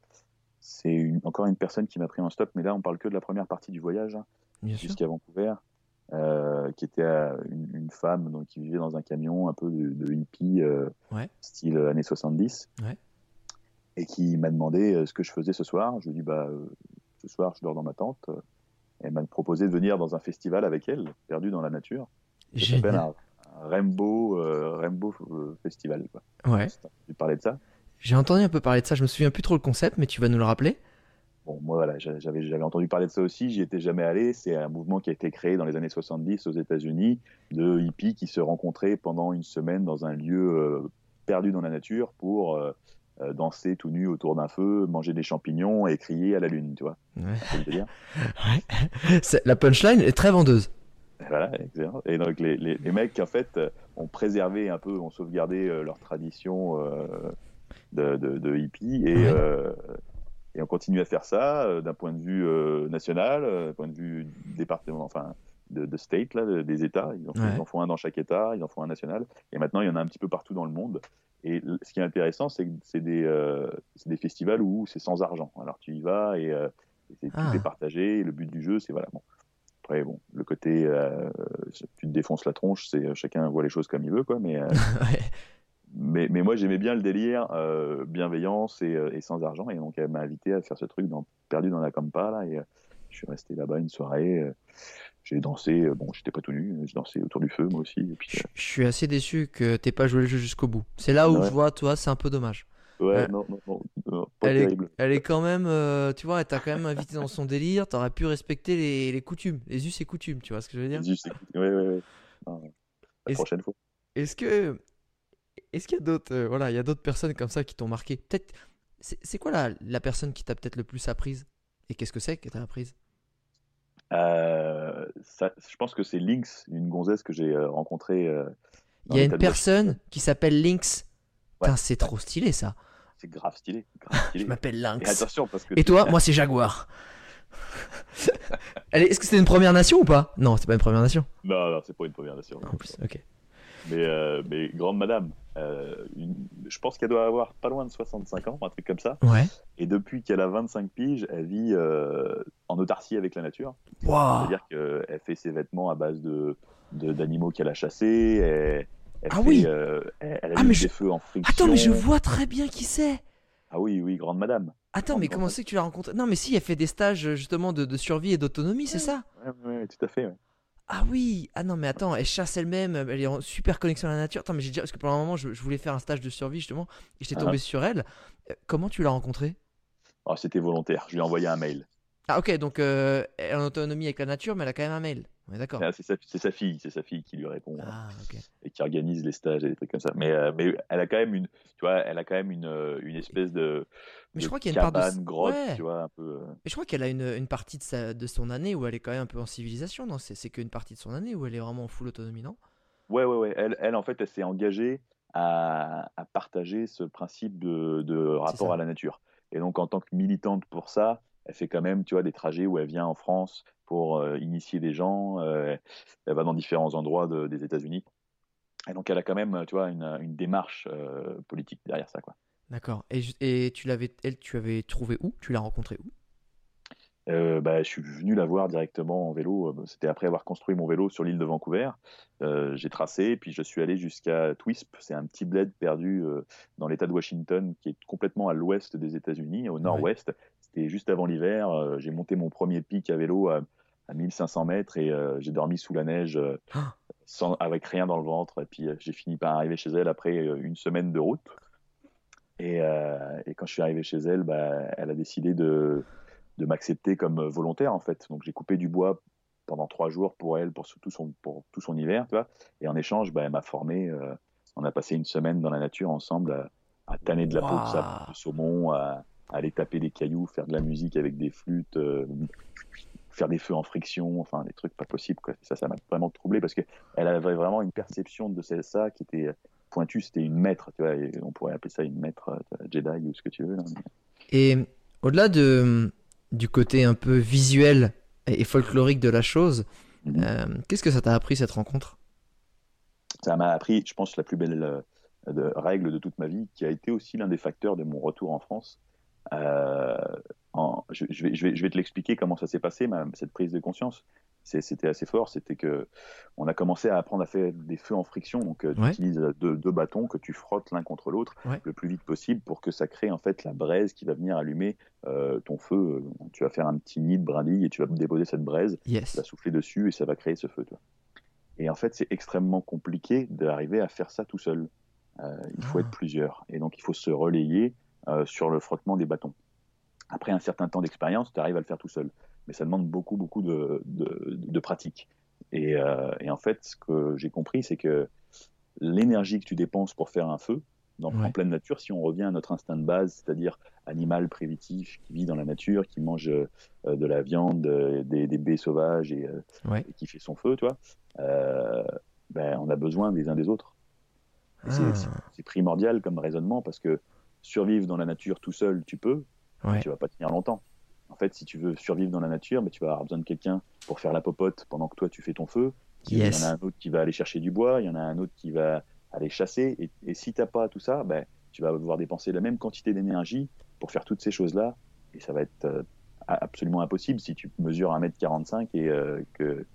encore une personne qui m'a pris en stop, mais là, on parle que de la première partie du voyage. hein. Jusqu'à Vancouver, euh, qui était euh, une, une femme donc, qui vivait dans un camion un peu de, de hippie, euh, Ouais. style années 70, Ouais. et qui m'a demandé ce que je faisais ce soir. Je lui ai dit, bah, ce soir, je dors dans ma tente. Elle m'a proposé de venir dans un festival avec elle, perdu dans la nature. Ça s'appelle un, un Rainbow, euh, Rainbow Festival. Quoi. Ouais. Tu parlais de ça? J'ai entendu un peu parler de ça, je me souviens plus trop le concept, mais tu vas nous le rappeler Bon, moi, voilà, j'a- j'avais, j'avais entendu parler de ça aussi, j'y étais jamais allé. C'est un mouvement qui a été créé dans les années 70 aux États-Unis de hippies qui se rencontraient pendant une semaine dans un lieu euh, perdu dans la nature pour euh, euh, danser tout nu autour d'un feu, manger des champignons et crier à la lune, tu vois. Ouais. C'est. C'est- La punchline est très vendeuse. Voilà, excellent. Et donc, les, les, les mecs, en fait, ont préservé un peu, ont sauvegardé leur tradition euh, de, de, de hippie et, Ouais. euh, et on continue à faire ça euh, d'un point de vue euh, national, euh, d'un point de vue département, enfin de, de state, là, de- des États. Ils en, font, Ouais. ils en font un dans chaque État, ils en font un national. Et maintenant, il y en a un petit peu partout dans le monde. Et ce qui est intéressant, c'est que c'est des, euh, des festivals où c'est sans argent. Alors tu y vas et, euh, et c'est- tout Ah. partagé. Et le but du jeu, c'est voilà. Bon. Après, bon, le côté, euh, tu te défonces la tronche, c'est chacun voit les choses comme il veut, quoi. Mais, euh, Ouais. Mais, mais moi, j'aimais bien le délire, euh, bienveillance et, euh, et sans argent. Et donc, elle m'a invité à faire ce truc dans, perdu dans la Campa, là. Et euh, je suis resté là-bas une soirée. euh, j'ai dansé. Bon, j'étais pas tout nu. Je dansais autour du feu, moi aussi. Et puis, Je je suis assez déçu que t'aies pas joué le jeu jusqu'au bout. C'est là où Ouais. je vois, toi, c'est un peu dommage. ouais, Ouais. non, non, non, non, pas Elle est, terrible. elle est quand même, tu vois, elle t'a quand même invité dans son délire. T'aurais pu respecter les, les coutumes, les us et coutumes, tu vois ce que je veux dire? Juste, écoute, ouais, ouais, ouais. Non, la prochaine fois. Est-ce que, est-ce qu'il y a d'autres, euh, voilà, il y a d'autres personnes comme ça qui t'ont marqué? Peut-être, c'est quoi la, la personne qui t'a peut-être le plus apprise? Et qu'est-ce que c'est que t'as apprise Euh, ça, je pense que c'est Lynx, une gonzesse que j'ai euh, rencontrée. euh, Il y a une personne qui s'appelle Lynx. Ouais. c'est trop stylé ça. C'est grave stylé. grave stylé. Je m'appelle Et Lynx. attention, parce que Et toi, moi c'est Jaguar. Est-ce que c'était une première nation ou pas? Non, c'est pas une première nation. Non, non, c'est pas une première nation. En plus, ok. Mais, euh, mais grande madame, une- je pense qu'elle doit avoir pas loin de 65 ans, un truc comme ça. Ouais. Et depuis qu'elle a 25 piges, elle vit euh, en autarcie avec la nature. C'est-à-dire qu'elle fait ses vêtements à base de d'animaux qu'elle a chassés. Elle, elle Ah fait, oui. euh, elle, elle Ah, des feux en friction. Attends, mais je vois très bien qui c'est. Ah oui, oui, grande madame. Attends, mais comment c'est que tu l'as rencontrée? Non, mais si, elle fait des stages euh, justement de, de survie et d'autonomie, c'est ça? ouais, ouais, tout à fait. ouais. Ah oui Ah non, mais attends, elle chasse elle-même, elle est en super connexion à la nature. Attends, mais j'ai déjà. Parce que pendant un moment, je, je voulais faire un stage de survie justement, et j'étais Ah. tombé sur elle. Euh, Comment tu l'as rencontrée? Oh, C'était volontaire. Je lui ai envoyé un mail. Ah, ok, donc euh, elle est en autonomie avec la nature, mais elle a quand même un mail. On est d'accord Ah, c'est sa, fille, c'est sa fille qui lui répond. Ah, ok. et qui organise les stages et des trucs comme ça. Mais, euh, mais elle a quand même une, tu vois, elle a quand même une, une espèce de, Mais je crois qu'il y a une part de. cabane, grotte, Ouais. tu vois, un peu. Mais je crois qu'elle a une, une partie de, sa, de son année où elle est quand même un peu en civilisation, non? C'est qu'une partie de son année où elle est vraiment en full autonomie, non? Ouais, ouais, ouais. Elle, elle en fait, elle s'est engagée à, à partager ce principe de, de rapport à la nature. Et donc, en tant que militante pour ça, elle fait quand même, tu vois, des trajets où elle vient en France pour euh, initier des gens. euh, elle va dans différents endroits de- des États-Unis. Et donc, elle a quand même, tu vois, une, une démarche euh, politique derrière ça, quoi. D'accord. Et, tu l'avais, elle, tu avais trouvé où? Tu l'as rencontrée où? Euh, bah, je suis venu la voir directement en vélo. Euh, C'était après avoir construit mon vélo sur l'île de Vancouver. Euh, j'ai tracé, puis je suis allé jusqu'à Twisp. C'est un petit bled perdu euh, dans l'État de Washington, qui est complètement à l'ouest des États-Unis, au nord-ouest. c'était juste avant l'hiver. j'ai monté mon premier pic à vélo à, à 1500 mètres et j'ai dormi sous la neige Ah. sans, avec rien dans le ventre. Et puis j'ai fini par arriver chez elle après une semaine de route. Et, euh, et quand je suis arrivé chez elle, bah, elle a décidé de, de m'accepter comme volontaire en fait. Donc j'ai coupé du bois pendant trois jours pour elle, pour tout son, pour tout son hiver, tu vois. Et en échange, bah, elle m'a formé. euh, on a passé une semaine dans la nature ensemble à, à tanner de la peau de, sa- Waouh. de saumon, à, à aller taper des cailloux, faire de la musique avec des flûtes, euh, faire des feux en friction, enfin des trucs pas possibles. Quoi. Ça, ça m'a vraiment troublé parce que elle avait vraiment une perception de ça qui était pointue. C'était une maître, tu vois. et on pourrait appeler ça une maître euh, Jedi ou ce que tu veux. là. Et au-delà de, du côté un peu visuel et folklorique de la chose, Mhm. euh, qu'est-ce que ça t'a appris cette rencontre? Ça m'a appris, je pense, la plus belle euh, de- règle de toute ma vie, qui a été aussi l'un des facteurs de mon retour en France. Euh, en- je, je vais, je, vais, je vais te l'expliquer comment ça s'est passé, ma- cette prise de conscience. C'était assez fort. C'était que on a commencé à apprendre à faire des feux en friction. Donc, euh, tu Ouais. utilises deux, deux bâtons que tu frottes l'un contre l'autre Ouais. le plus vite possible pour que ça crée en fait la braise qui va venir allumer euh, ton feu. Tu vas faire un petit nid de brindille et tu vas déposer cette braise tu Yes. vas souffler dessus et ça va créer ce feu. tu. Et en fait, c'est extrêmement compliqué d'arriver à faire ça tout seul. Euh, il faut Ah. être plusieurs. Et donc, il faut se relayer euh, sur le frottement des bâtons. Après un certain temps d'expérience, tu arrives à le faire tout seul. Mais ça demande beaucoup, beaucoup de, de, de pratique. Et, euh, et en fait, ce que j'ai compris, c'est que l'énergie que tu dépenses pour faire un feu, dans, Ouais. en pleine nature, si on revient à notre instinct de base, c'est-à-dire animal primitif qui vit dans la nature, qui mange euh, de la viande, des, des baies sauvages et, Ouais. et qui fait son feu, tu vois, ben, on a besoin des uns des autres. Ah. C'est primordial comme raisonnement parce que survivre dans la nature tout seul, tu peux, mais Ouais. tu vas pas tenir longtemps. En fait, si tu veux survivre dans la nature, ben, tu vas avoir besoin de quelqu'un pour faire la popote pendant que toi tu fais ton feu. Il y en a un autre qui va aller chercher du bois, il y en a un autre qui va aller chasser. Et, et si t'as pas tout ça, ben, tu vas devoir dépenser la même quantité d'énergie pour faire toutes ces choses-là. Et ça va être euh, absolument impossible si tu mesures 1m45 et euh, que,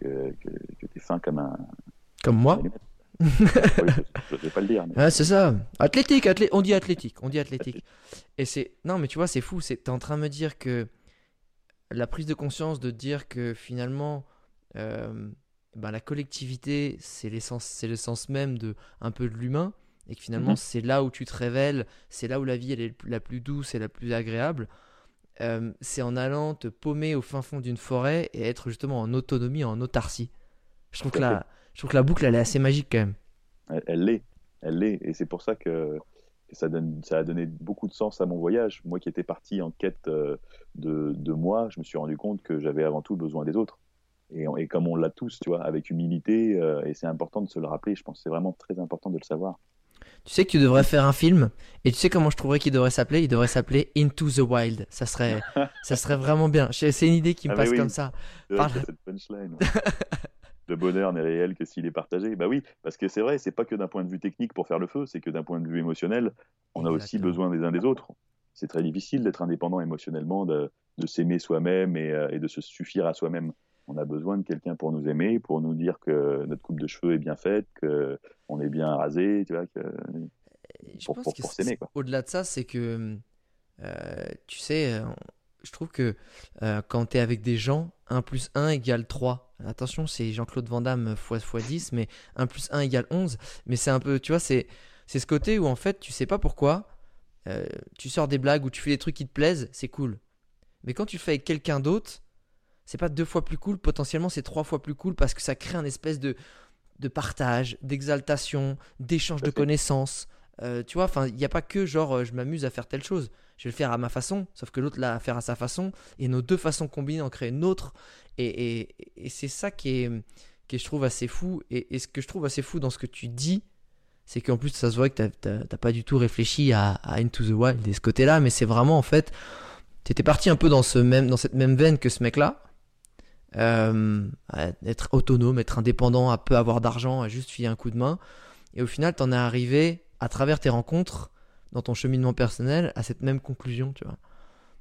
que, que, que tu es fin comme un. Comme moi. Oui, je, vais pas le dire. mais- Ouais, c'est ça. Athlétique, athlé- on dit athlétique, on dit athlétique. Et c'est non, mais tu vois, c'est fou. C'est t'es en train de me dire que la prise de conscience de dire que finalement, euh, ben, la collectivité, c'est l'essence, c'est l'essence même de un peu de l'humain, et que finalement, Mhm. c'est là où tu te révèles, c'est là où la vie elle est la plus douce et la plus agréable. Euh, c'est en allant te paumer au fin fond d'une forêt et être justement en autonomie, en autarcie. Je trouve que à la, je trouve que la boucle elle est assez magique quand même. Elle- l'est, elle l'est, et c'est pour ça que, ça, donne, ça a donné beaucoup de sens à mon voyage. Moi qui étais parti en quête euh, de, de moi, je me suis rendu compte que j'avais avant tout besoin des autres. Et, on- et comme on l'a tous, tu vois, avec humilité, euh, et c'est important de se le rappeler, je pense que c'est vraiment très important de le savoir. Tu sais que tu devrais faire un film et tu sais comment je trouverais qu'il devrait s'appeler? Il devrait s'appeler Into the Wild. Ça serait, ça serait vraiment bien. C'est une idée qui me Ah, passe oui. comme ça. A cette punchline. ouais. le bonheur n'est réel que s'il est partagé. Bah oui, parce que c'est vrai, c'est pas que d'un point de vue technique pour faire le feu, c'est que d'un point de vue émotionnel, on a aussi besoin des uns des autres. C'est très difficile d'être indépendant émotionnellement, de, de s'aimer soi-même et, euh, et de se suffire à soi-même. On a besoin de quelqu'un pour nous aimer, pour nous dire que notre coupe de cheveux est bien faite, que on est bien rasé, tu vois. Que... Je Pour- pense pour- que pour s'aimer. Au-delà de ça, c'est que euh, tu sais, euh, je trouve que euh, quand tu es avec des gens, 1 plus 1 égale 3. Attention, c'est Jean-Claude Van Damme x, x 10, mais 1 plus 1 égale 11. Mais c'est un peu, tu vois, c'est c'est ce côté où en fait, tu sais pas pourquoi, euh, tu sors des blagues ou tu fais des trucs qui te plaisent, c'est cool. Mais quand tu le fais avec quelqu'un d'autre, c'est pas deux fois plus cool, potentiellement c'est trois fois plus cool parce que ça crée un espèce de, de partage, d'exaltation, d'échange de connaissances. Euh, tu vois, enfin, il n'y a pas que genre euh, je m'amuse à faire telle chose. Je vais le faire à ma façon, sauf que l'autre l'a à faire à sa façon, et nos deux façons combinées en créent une autre. Et, et- c'est ça qui est, qui je trouve, assez fou. Et, ce que je trouve assez fou dans ce que tu dis, c'est qu'en plus, ça se voit que t'as- pas du tout réfléchi à, à Into the Wild et ce côté-là, mais c'est vraiment en fait, t'étais parti un peu dans, ce même, dans cette même veine que ce mec-là. Euh, être autonome, être indépendant, à peu avoir d'argent, à juste filer un coup de main. Et au final, t'en es arrivé à travers tes rencontres, dans ton cheminement personnel, à cette même conclusion, tu vois.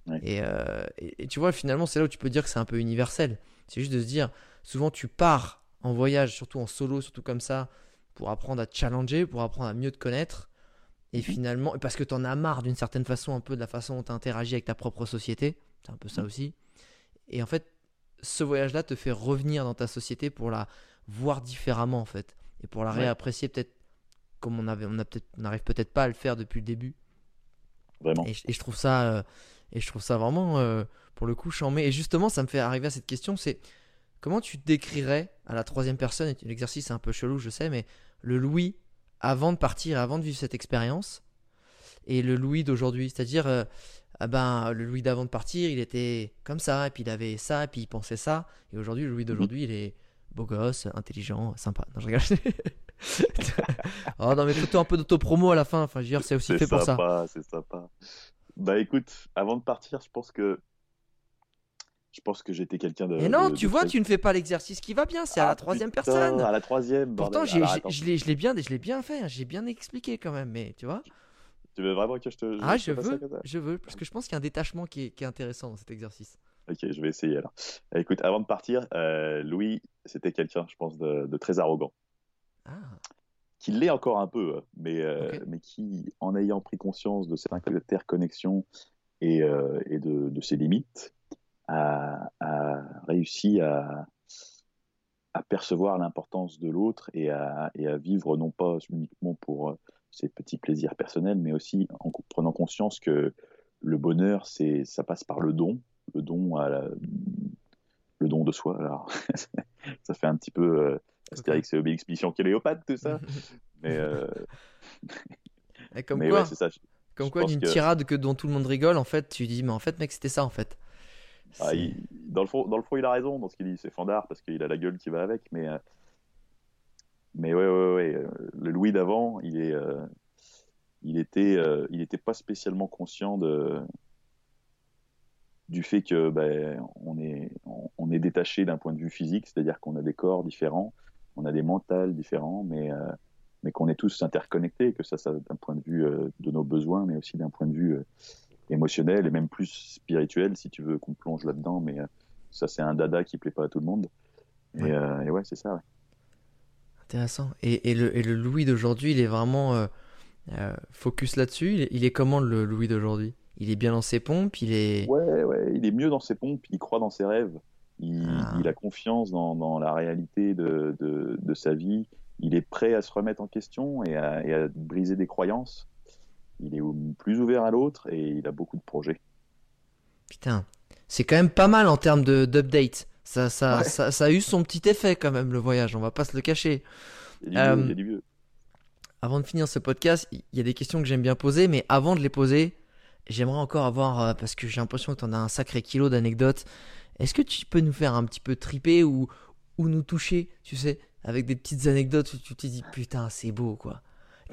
Ouais. Et, euh, et- et tu vois, finalement, c'est là où tu peux dire que c'est un peu universel. C'est juste de se dire, souvent tu pars en voyage, surtout en solo, surtout comme ça, pour apprendre à te challenger, pour apprendre à mieux te connaître. Et finalement, parce que tu en as marre d'une certaine façon, un peu de la façon dont tu interagis avec ta propre société. C'est un peu ça aussi. Et en fait, ce voyage-là te fait revenir dans ta société pour la voir différemment, en fait. Et pour la Ouais. réapprécier peut-être comme on avait, on a peut-être, on n'arrive peut-être pas à le faire depuis le début. Vraiment. Et, je- et je trouve ça, euh, et je trouve ça vraiment, euh, pour le coup, chambé. Et justement, ça me fait arriver à cette question, c'est comment tu décrirais à la troisième personne, et l'exercice est un peu chelou, je sais, mais le Louis avant de partir, avant de vivre cette expérience, et le Louis d'aujourd'hui, c'est-à-dire, euh, ah ben, le Louis d'avant de partir, il était comme ça, et puis il avait ça, et puis il pensait ça, et aujourd'hui, le Louis d'aujourd'hui, il est beau gosse, intelligent, sympa. Non, je rigole. oh non, mais fais-toi un peu d'autopromo à la fin, enfin, je veux dire, c'est aussi fait pour ça. sympa, c'est sympa. Bah écoute, avant de partir, je pense que je pense que j'étais quelqu'un de. Mais non, de- tu de vois, très- tu ne fais pas l'exercercice qui va bien, c'est à Ah, la troisième putain, personne. À la troisième. Pourtant, Alors, je l'ai, bien, bien fait, hein, j'ai bien expliqué quand même, mais tu vois. Tu veux vraiment que je te. Ah, je veux, je veux, parce que je pense qu'il y a un détachement qui est, qui est intéressant dans cet exercice. Ok, je vais essayer alors. Écoute, avant de partir, euh, Louis, c'était quelqu'un, je pense, de, de très arrogant. Ah, Qui l'est encore un peu, mais, euh, mais qui, en ayant pris conscience de cette interconnexion et, euh, et de, de ses limites, a, a réussi à, à percevoir l'importance de l'autre et à, et à vivre non pas uniquement pour euh, ses petits plaisirs personnels, mais aussi en prenant conscience que le bonheur, c'est, ça passe par le don, le don à la- le don de soi. Alors, ça fait un petit peu Astérix et Obélix Mission Cléopâtre, tout ça. mais euh, Et comme mais quoi, ouais, comme je quoi d'une que- tirade que dont tout le monde rigole, en fait, tu dis, mais en fait, mec, c'était ça, en fait. Ah, il- dans, le fond, dans le fond, il a raison dans ce qu'il dit. C'est fandard parce qu'il a la gueule qui va avec. Mais, euh, mais ouais, ouais, ouais. euh, Le Louis d'avant, il est, euh, il était, euh, il était pas spécialement conscient de du fait que ben, on est, on, on est détaché d'un point de vue physique, c'est-à-dire qu'on a des corps différents, on a des mentales différents, mais euh, mais qu'on est tous interconnectés, que ça, ça d'un point de vue euh, de nos besoins, mais aussi d'un point de vue euh, émotionnel et même plus spirituel, si tu veux qu'on plonge là-dedans. Mais ça, c'est un dada qui plaît pas à tout le monde. Et Ouais. ouais, et ouais c'est ça. ouais. Intéressant. Et, et le, et le Louis d'aujourd'hui, il est vraiment focus là-dessus. Il est, il est comment le Louis d'aujourd'hui? Il est bien dans ses pompes, il est. Ouais, ouais, il est mieux dans ses pompes, il croit dans ses rêves, il, Ah. il a confiance dans, dans la réalité de, de, de sa vie, il est prêt à se remettre en question et à, et à briser des croyances. Il est plus ouvert à l'autre et il a beaucoup de projets. Putain, c'est quand même pas mal en termes d'update. Ça, ça, Ouais. ça, ça a eu son petit effet quand même le voyage. On va pas se le cacher. Il y a du Euh, mieux, il y a du mieux. Avant de finir ce podcast, il y a des questions que j'aime bien poser, mais avant de les poser, j'aimerais encore avoir, euh, parce que j'ai l'impression que tu en as un sacré kilo d'anecdotes, est-ce que tu peux nous faire un petit peu triper ou, ou nous toucher, tu sais, avec des petites anecdotes où tu te dis putain, c'est beau quoi.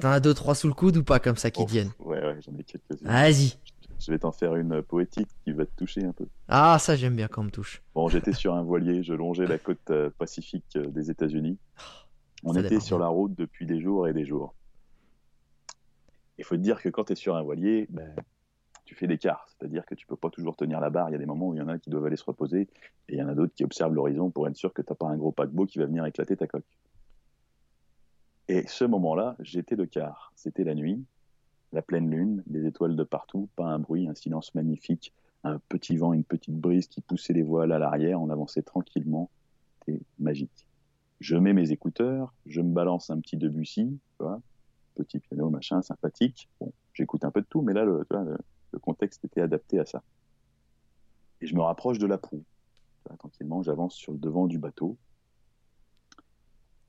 T'en as deux, trois sous le coude ou pas comme ça qui Oh, viennent Ouais, ouais, j'en ai quelques-unes. Vas-y. Je vais t'en faire une poétique qui va te toucher un peu. Ah, ça j'aime bien quand on me touche. Bon, j'étais sur un voilier, je longeais la côte euh, pacifique euh, des États-Unis. On Ça était sur bien. la route depuis des jours et des jours. Il faut te dire que quand tu es sur un voilier, ben, tu fais quarts. C'est-à-dire que tu peux pas toujours tenir la barre. Il y a des moments où il y en a qui doivent aller se reposer et il y en a d'autres qui observent l'horizon pour être sûr que t'as pas un gros paquebot qui va venir éclater ta coque. Et ce moment-là, j'étais de quart. C'était la nuit, la pleine lune, des étoiles de partout, pas un bruit, un silence magnifique, un petit vent, une petite brise qui poussait les voiles à l'arrière. On avançait tranquillement. C'était magique. Je mets mes écouteurs, je me balance un petit Debussy, tu vois, petit piano, machin, sympathique. Bon, j'écoute un peu de tout, mais là, tu vois, le, le contexte était adapté à ça. Et je me rapproche de la proue. Tranquillement, j'avance sur le devant du bateau.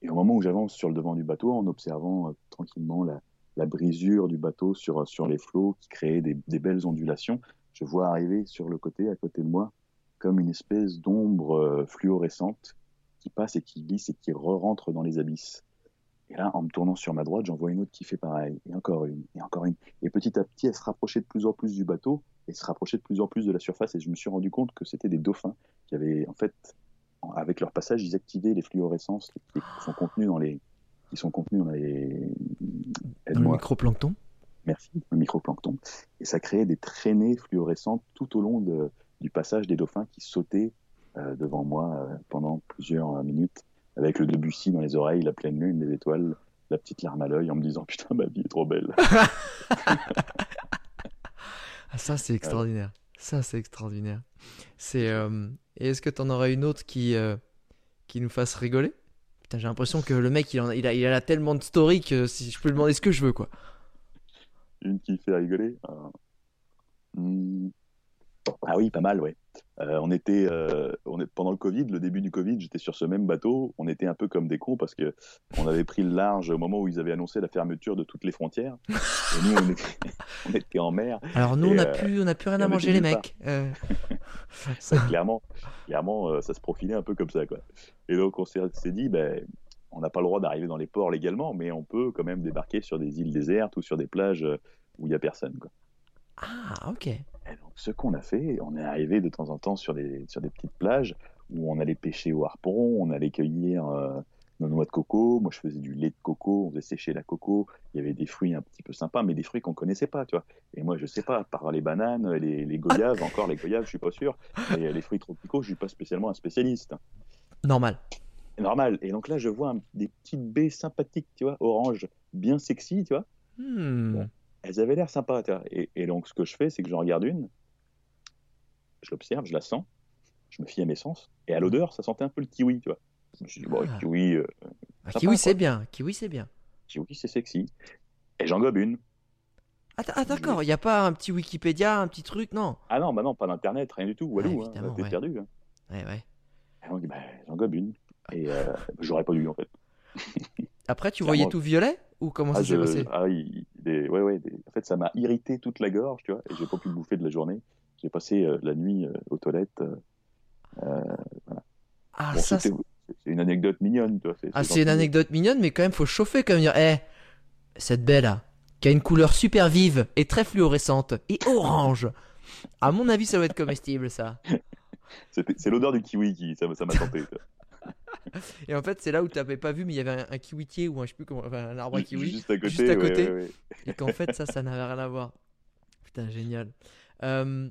Et au moment où j'avance sur le devant du bateau, en observant euh, tranquillement la, brisure du bateau sur, sur les flots qui créaient des, belles ondulations, je vois arriver sur le côté, à côté de moi, comme une espèce d'ombre euh, fluorescente qui passe et qui glisse et qui re-rentre dans les abysses. Et là, en me tournant sur ma droite, j'en vois une autre qui fait pareil, et encore une, et encore une. Et petit à petit, elle se rapprochait de plus en plus du bateau, et se rapprochait de plus en plus de la surface, et je me suis rendu compte que c'était des dauphins qui avaient, en fait, avec leur passage, ils activaient les fluorescences qui, sont contenues dans les, qui sont contenues dans les, Dans le microplancton merci, le microplancton. Et ça créait des traînées fluorescentes tout au long de- du passage des dauphins qui sautaient euh, devant moi euh, pendant plusieurs minutes, avec le Debussy dans les oreilles, la pleine lune, les étoiles, la petite larme à l'œil en me disant putain ma vie est trop belle. ah, ça c'est extraordinaire. Ça c'est extraordinaire. C'est euh, et est-ce que tu en aurais une autre qui euh, qui nous fasse rigoler? Putain, j'ai l'impression que le mec il, en a, il a il a tellement de story que si je peux lui demander ce que je veux quoi. Une qui fait rigoler. Hmm. Ah oui, pas mal, ouais. Euh, on était, euh, on est, pendant le Covid, le début du Covid, j'étais sur ce même bateau. On était un peu comme des cons parce que on avait pris le large au moment où ils avaient annoncé la fermeture de toutes les frontières. Et nous, on était, on était en mer. Alors nous, on n'a euh, plus, on a plus rien à manger les mecs. Ça, clairement, clairement, ça se profilait un peu comme ça, quoi. Et donc, on s'est dit, ben, on n'a pas le droit d'arriver dans les ports légalement, mais on peut quand même débarquer sur des îles désertes ou sur des plages où il y a personne, quoi. Ah ok. Et donc, ce qu'on a fait, on est arrivé de temps en temps sur des, sur des petites plages où on allait pêcher au harpon, on allait cueillir euh, nos noix de coco. Moi, je faisais du lait de coco, on faisait sécher la coco. Il y avait des fruits un petit peu sympas, mais des fruits qu'on connaissait pas, tu vois. Et moi, je sais pas, à part les bananes, les, les goyaves, encore les goyaves, je suis pas sûr. Mais les fruits tropicaux, je suis pas spécialement un spécialiste. Normal. Normal. Et donc là, je vois un- des petites baies sympathiques, tu vois, orange, bien sexy, tu vois. Hmm. Bon. Elles avaient l'air sympas. Et, et donc, ce que je fais, c'est que j'en regarde une, je l'observe, je la sens, je me fie à mes sens, et à l'odeur, ça sentait un peu le kiwi, tu vois. Je me suis dit, bon, Ah. kiwi, euh, Ah, Sympa, kiwi c'est bien. Kiwi c'est bien. kiwi, c'est sexy. Et j'en gobe une. Ah, ah, d'accord. Il y a pas un petit Wikipédia, un petit truc, non? Ah non, bah non, pas d'internet, rien du tout. Walou, Ouais, hein, t'es ouais. perdu. hein. Ouais ouais. Et donc, bah, j'en gobe une. Et euh, j'aurais pas dû, en fait. Après tu voyais tout violet? Ou comment Ah, ça s'est passé? ah, il- des- ouais, ouais, des- en fait, ça m'a irrité toute la gorge, tu vois, et j'ai pas pu bouffer de la journée. J'ai passé euh, la nuit euh, aux toilettes. euh, Ah bon, ça. c'est- une anecdote mignonne, tu vois. Ah c'est une anecdote mignonne, mais quand même faut chauffer comme dire. Eh, cette belle là, qui a une couleur super vive et très fluorescente et orange. À mon avis, ça doit être comestible ça. C'est l'odeur du kiwi qui ça m'a tenté. Et en fait, c'est là où tu n'avais pas vu, mais il y avait un, un kiwitier ou un, je sais plus comment, enfin, un arbre à kiwi. Juste à côté. juste à ouais, côté. ouais, ouais. Et qu'en fait, ça, ça n'avait rien à voir. Putain, génial. Euh,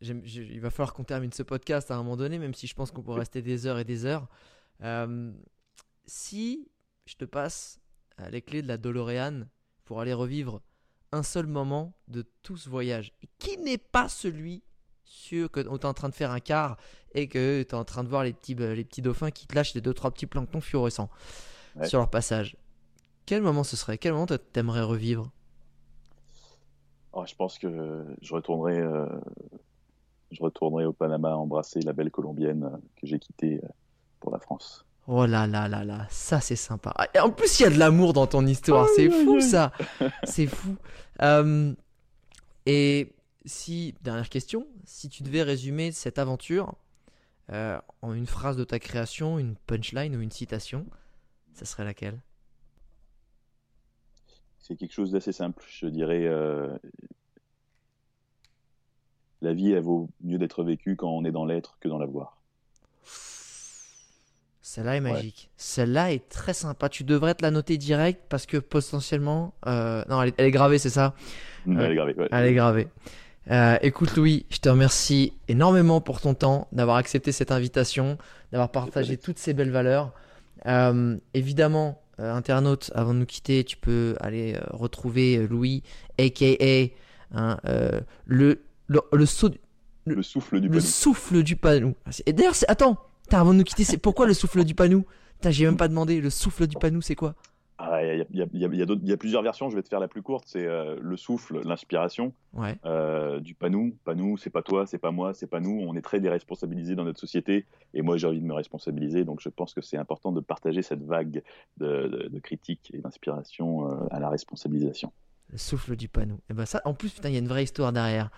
il va falloir qu'on termine ce podcast à un moment donné, même si je pense qu'on peut rester des heures et des heures. Euh, si je te passe euh, les clés de la DeLorean pour aller revivre un seul moment de tout ce voyage, et qui n'est pas celui sur que tu es en train de faire un quart et que tu es en train de voir les petits, les petits dauphins qui te lâchent les deux trois petits planctons fluorescents Ouais. sur leur passage. Quel moment ce serait? Quel moment t'a- t'aimerais revivre? Oh, je pense que je retournerai, euh, je retournerai au Panama embrasser la belle colombienne euh, que j'ai quittée euh, pour la France. Oh là là là là, ça c'est sympa. Ah, Et en plus, il y a de l'amour dans ton histoire, c'est fou ça. C'est fou. Euh, et si, dernière question, si tu devais résumer cette aventure euh, en une phrase de ta création, une punchline ou une citation, ça serait laquelle? C'est quelque chose d'assez simple. Je dirais, euh, la vie, elle vaut mieux d'être vécue quand on est dans l'être que dans l'avoir. Celle-là est magique. Celle-là est très sympa. Tu devrais te la noter direct parce que potentiellement. euh, Non, elle est, elle est gravée, c'est ça? Elle est gravée, ouais. Elle est gravée. Euh, écoute Louis, je te remercie énormément pour ton temps, d'avoir accepté cette invitation, d'avoir partagé toutes ces belles valeurs. Euh, évidemment, euh, internaute, avant de nous quitter, tu peux aller retrouver Louis, aka hein, le, le, souffle du le panou. souffle du panou. Et d'ailleurs, attends, avant de nous quitter, c'est pourquoi le souffle du panou j'ai même pas demandé. Le souffle du panou, c'est quoi? Il y, a- y y y y plusieurs versions, je vais te faire la plus courte. C'est euh, le souffle, l'inspiration Ouais. euh, du panou. Panou, c'est pas toi, c'est pas moi, c'est pas nous. On est très déresponsabilisés dans notre société. Et moi, j'ai envie de me responsabiliser. Donc, je pense que c'est important de partager cette vague de, de, de critiques et d'inspiration euh, à la responsabilisation. Le souffle du panou. Et ben ça, en plus, putain, il y a une vraie histoire derrière.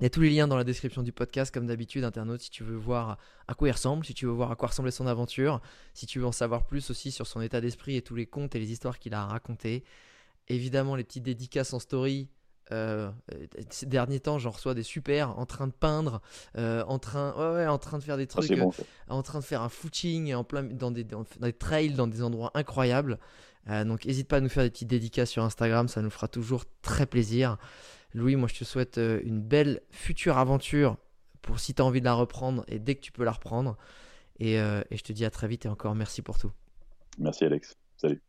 Il y a tous les liens dans la description du podcast, comme d'habitude, internaute, si tu veux voir à quoi il ressemble, si tu veux voir à quoi ressemblait son aventure, si tu veux en savoir plus aussi sur son état d'esprit et tous les contes et les histoires qu'il a racontés. Évidemment, les petites dédicaces en story. Euh, ces derniers temps, j'en reçois des super en train de peindre, euh, en train, ouais, ouais, en train de faire des Ah, trucs, bon, en train de faire un footing en plein dans des, dans des trails, dans des endroits incroyables. Euh, donc n'hésite pas à nous faire des petites dédicaces sur Instagram, ça nous fera toujours très plaisir. Louis, moi je te souhaite euh, une belle future aventure pour si tu as envie de la reprendre et dès que tu peux la reprendre. Euh, et je te dis à très vite et encore merci pour tout. Merci, Alex. Salut.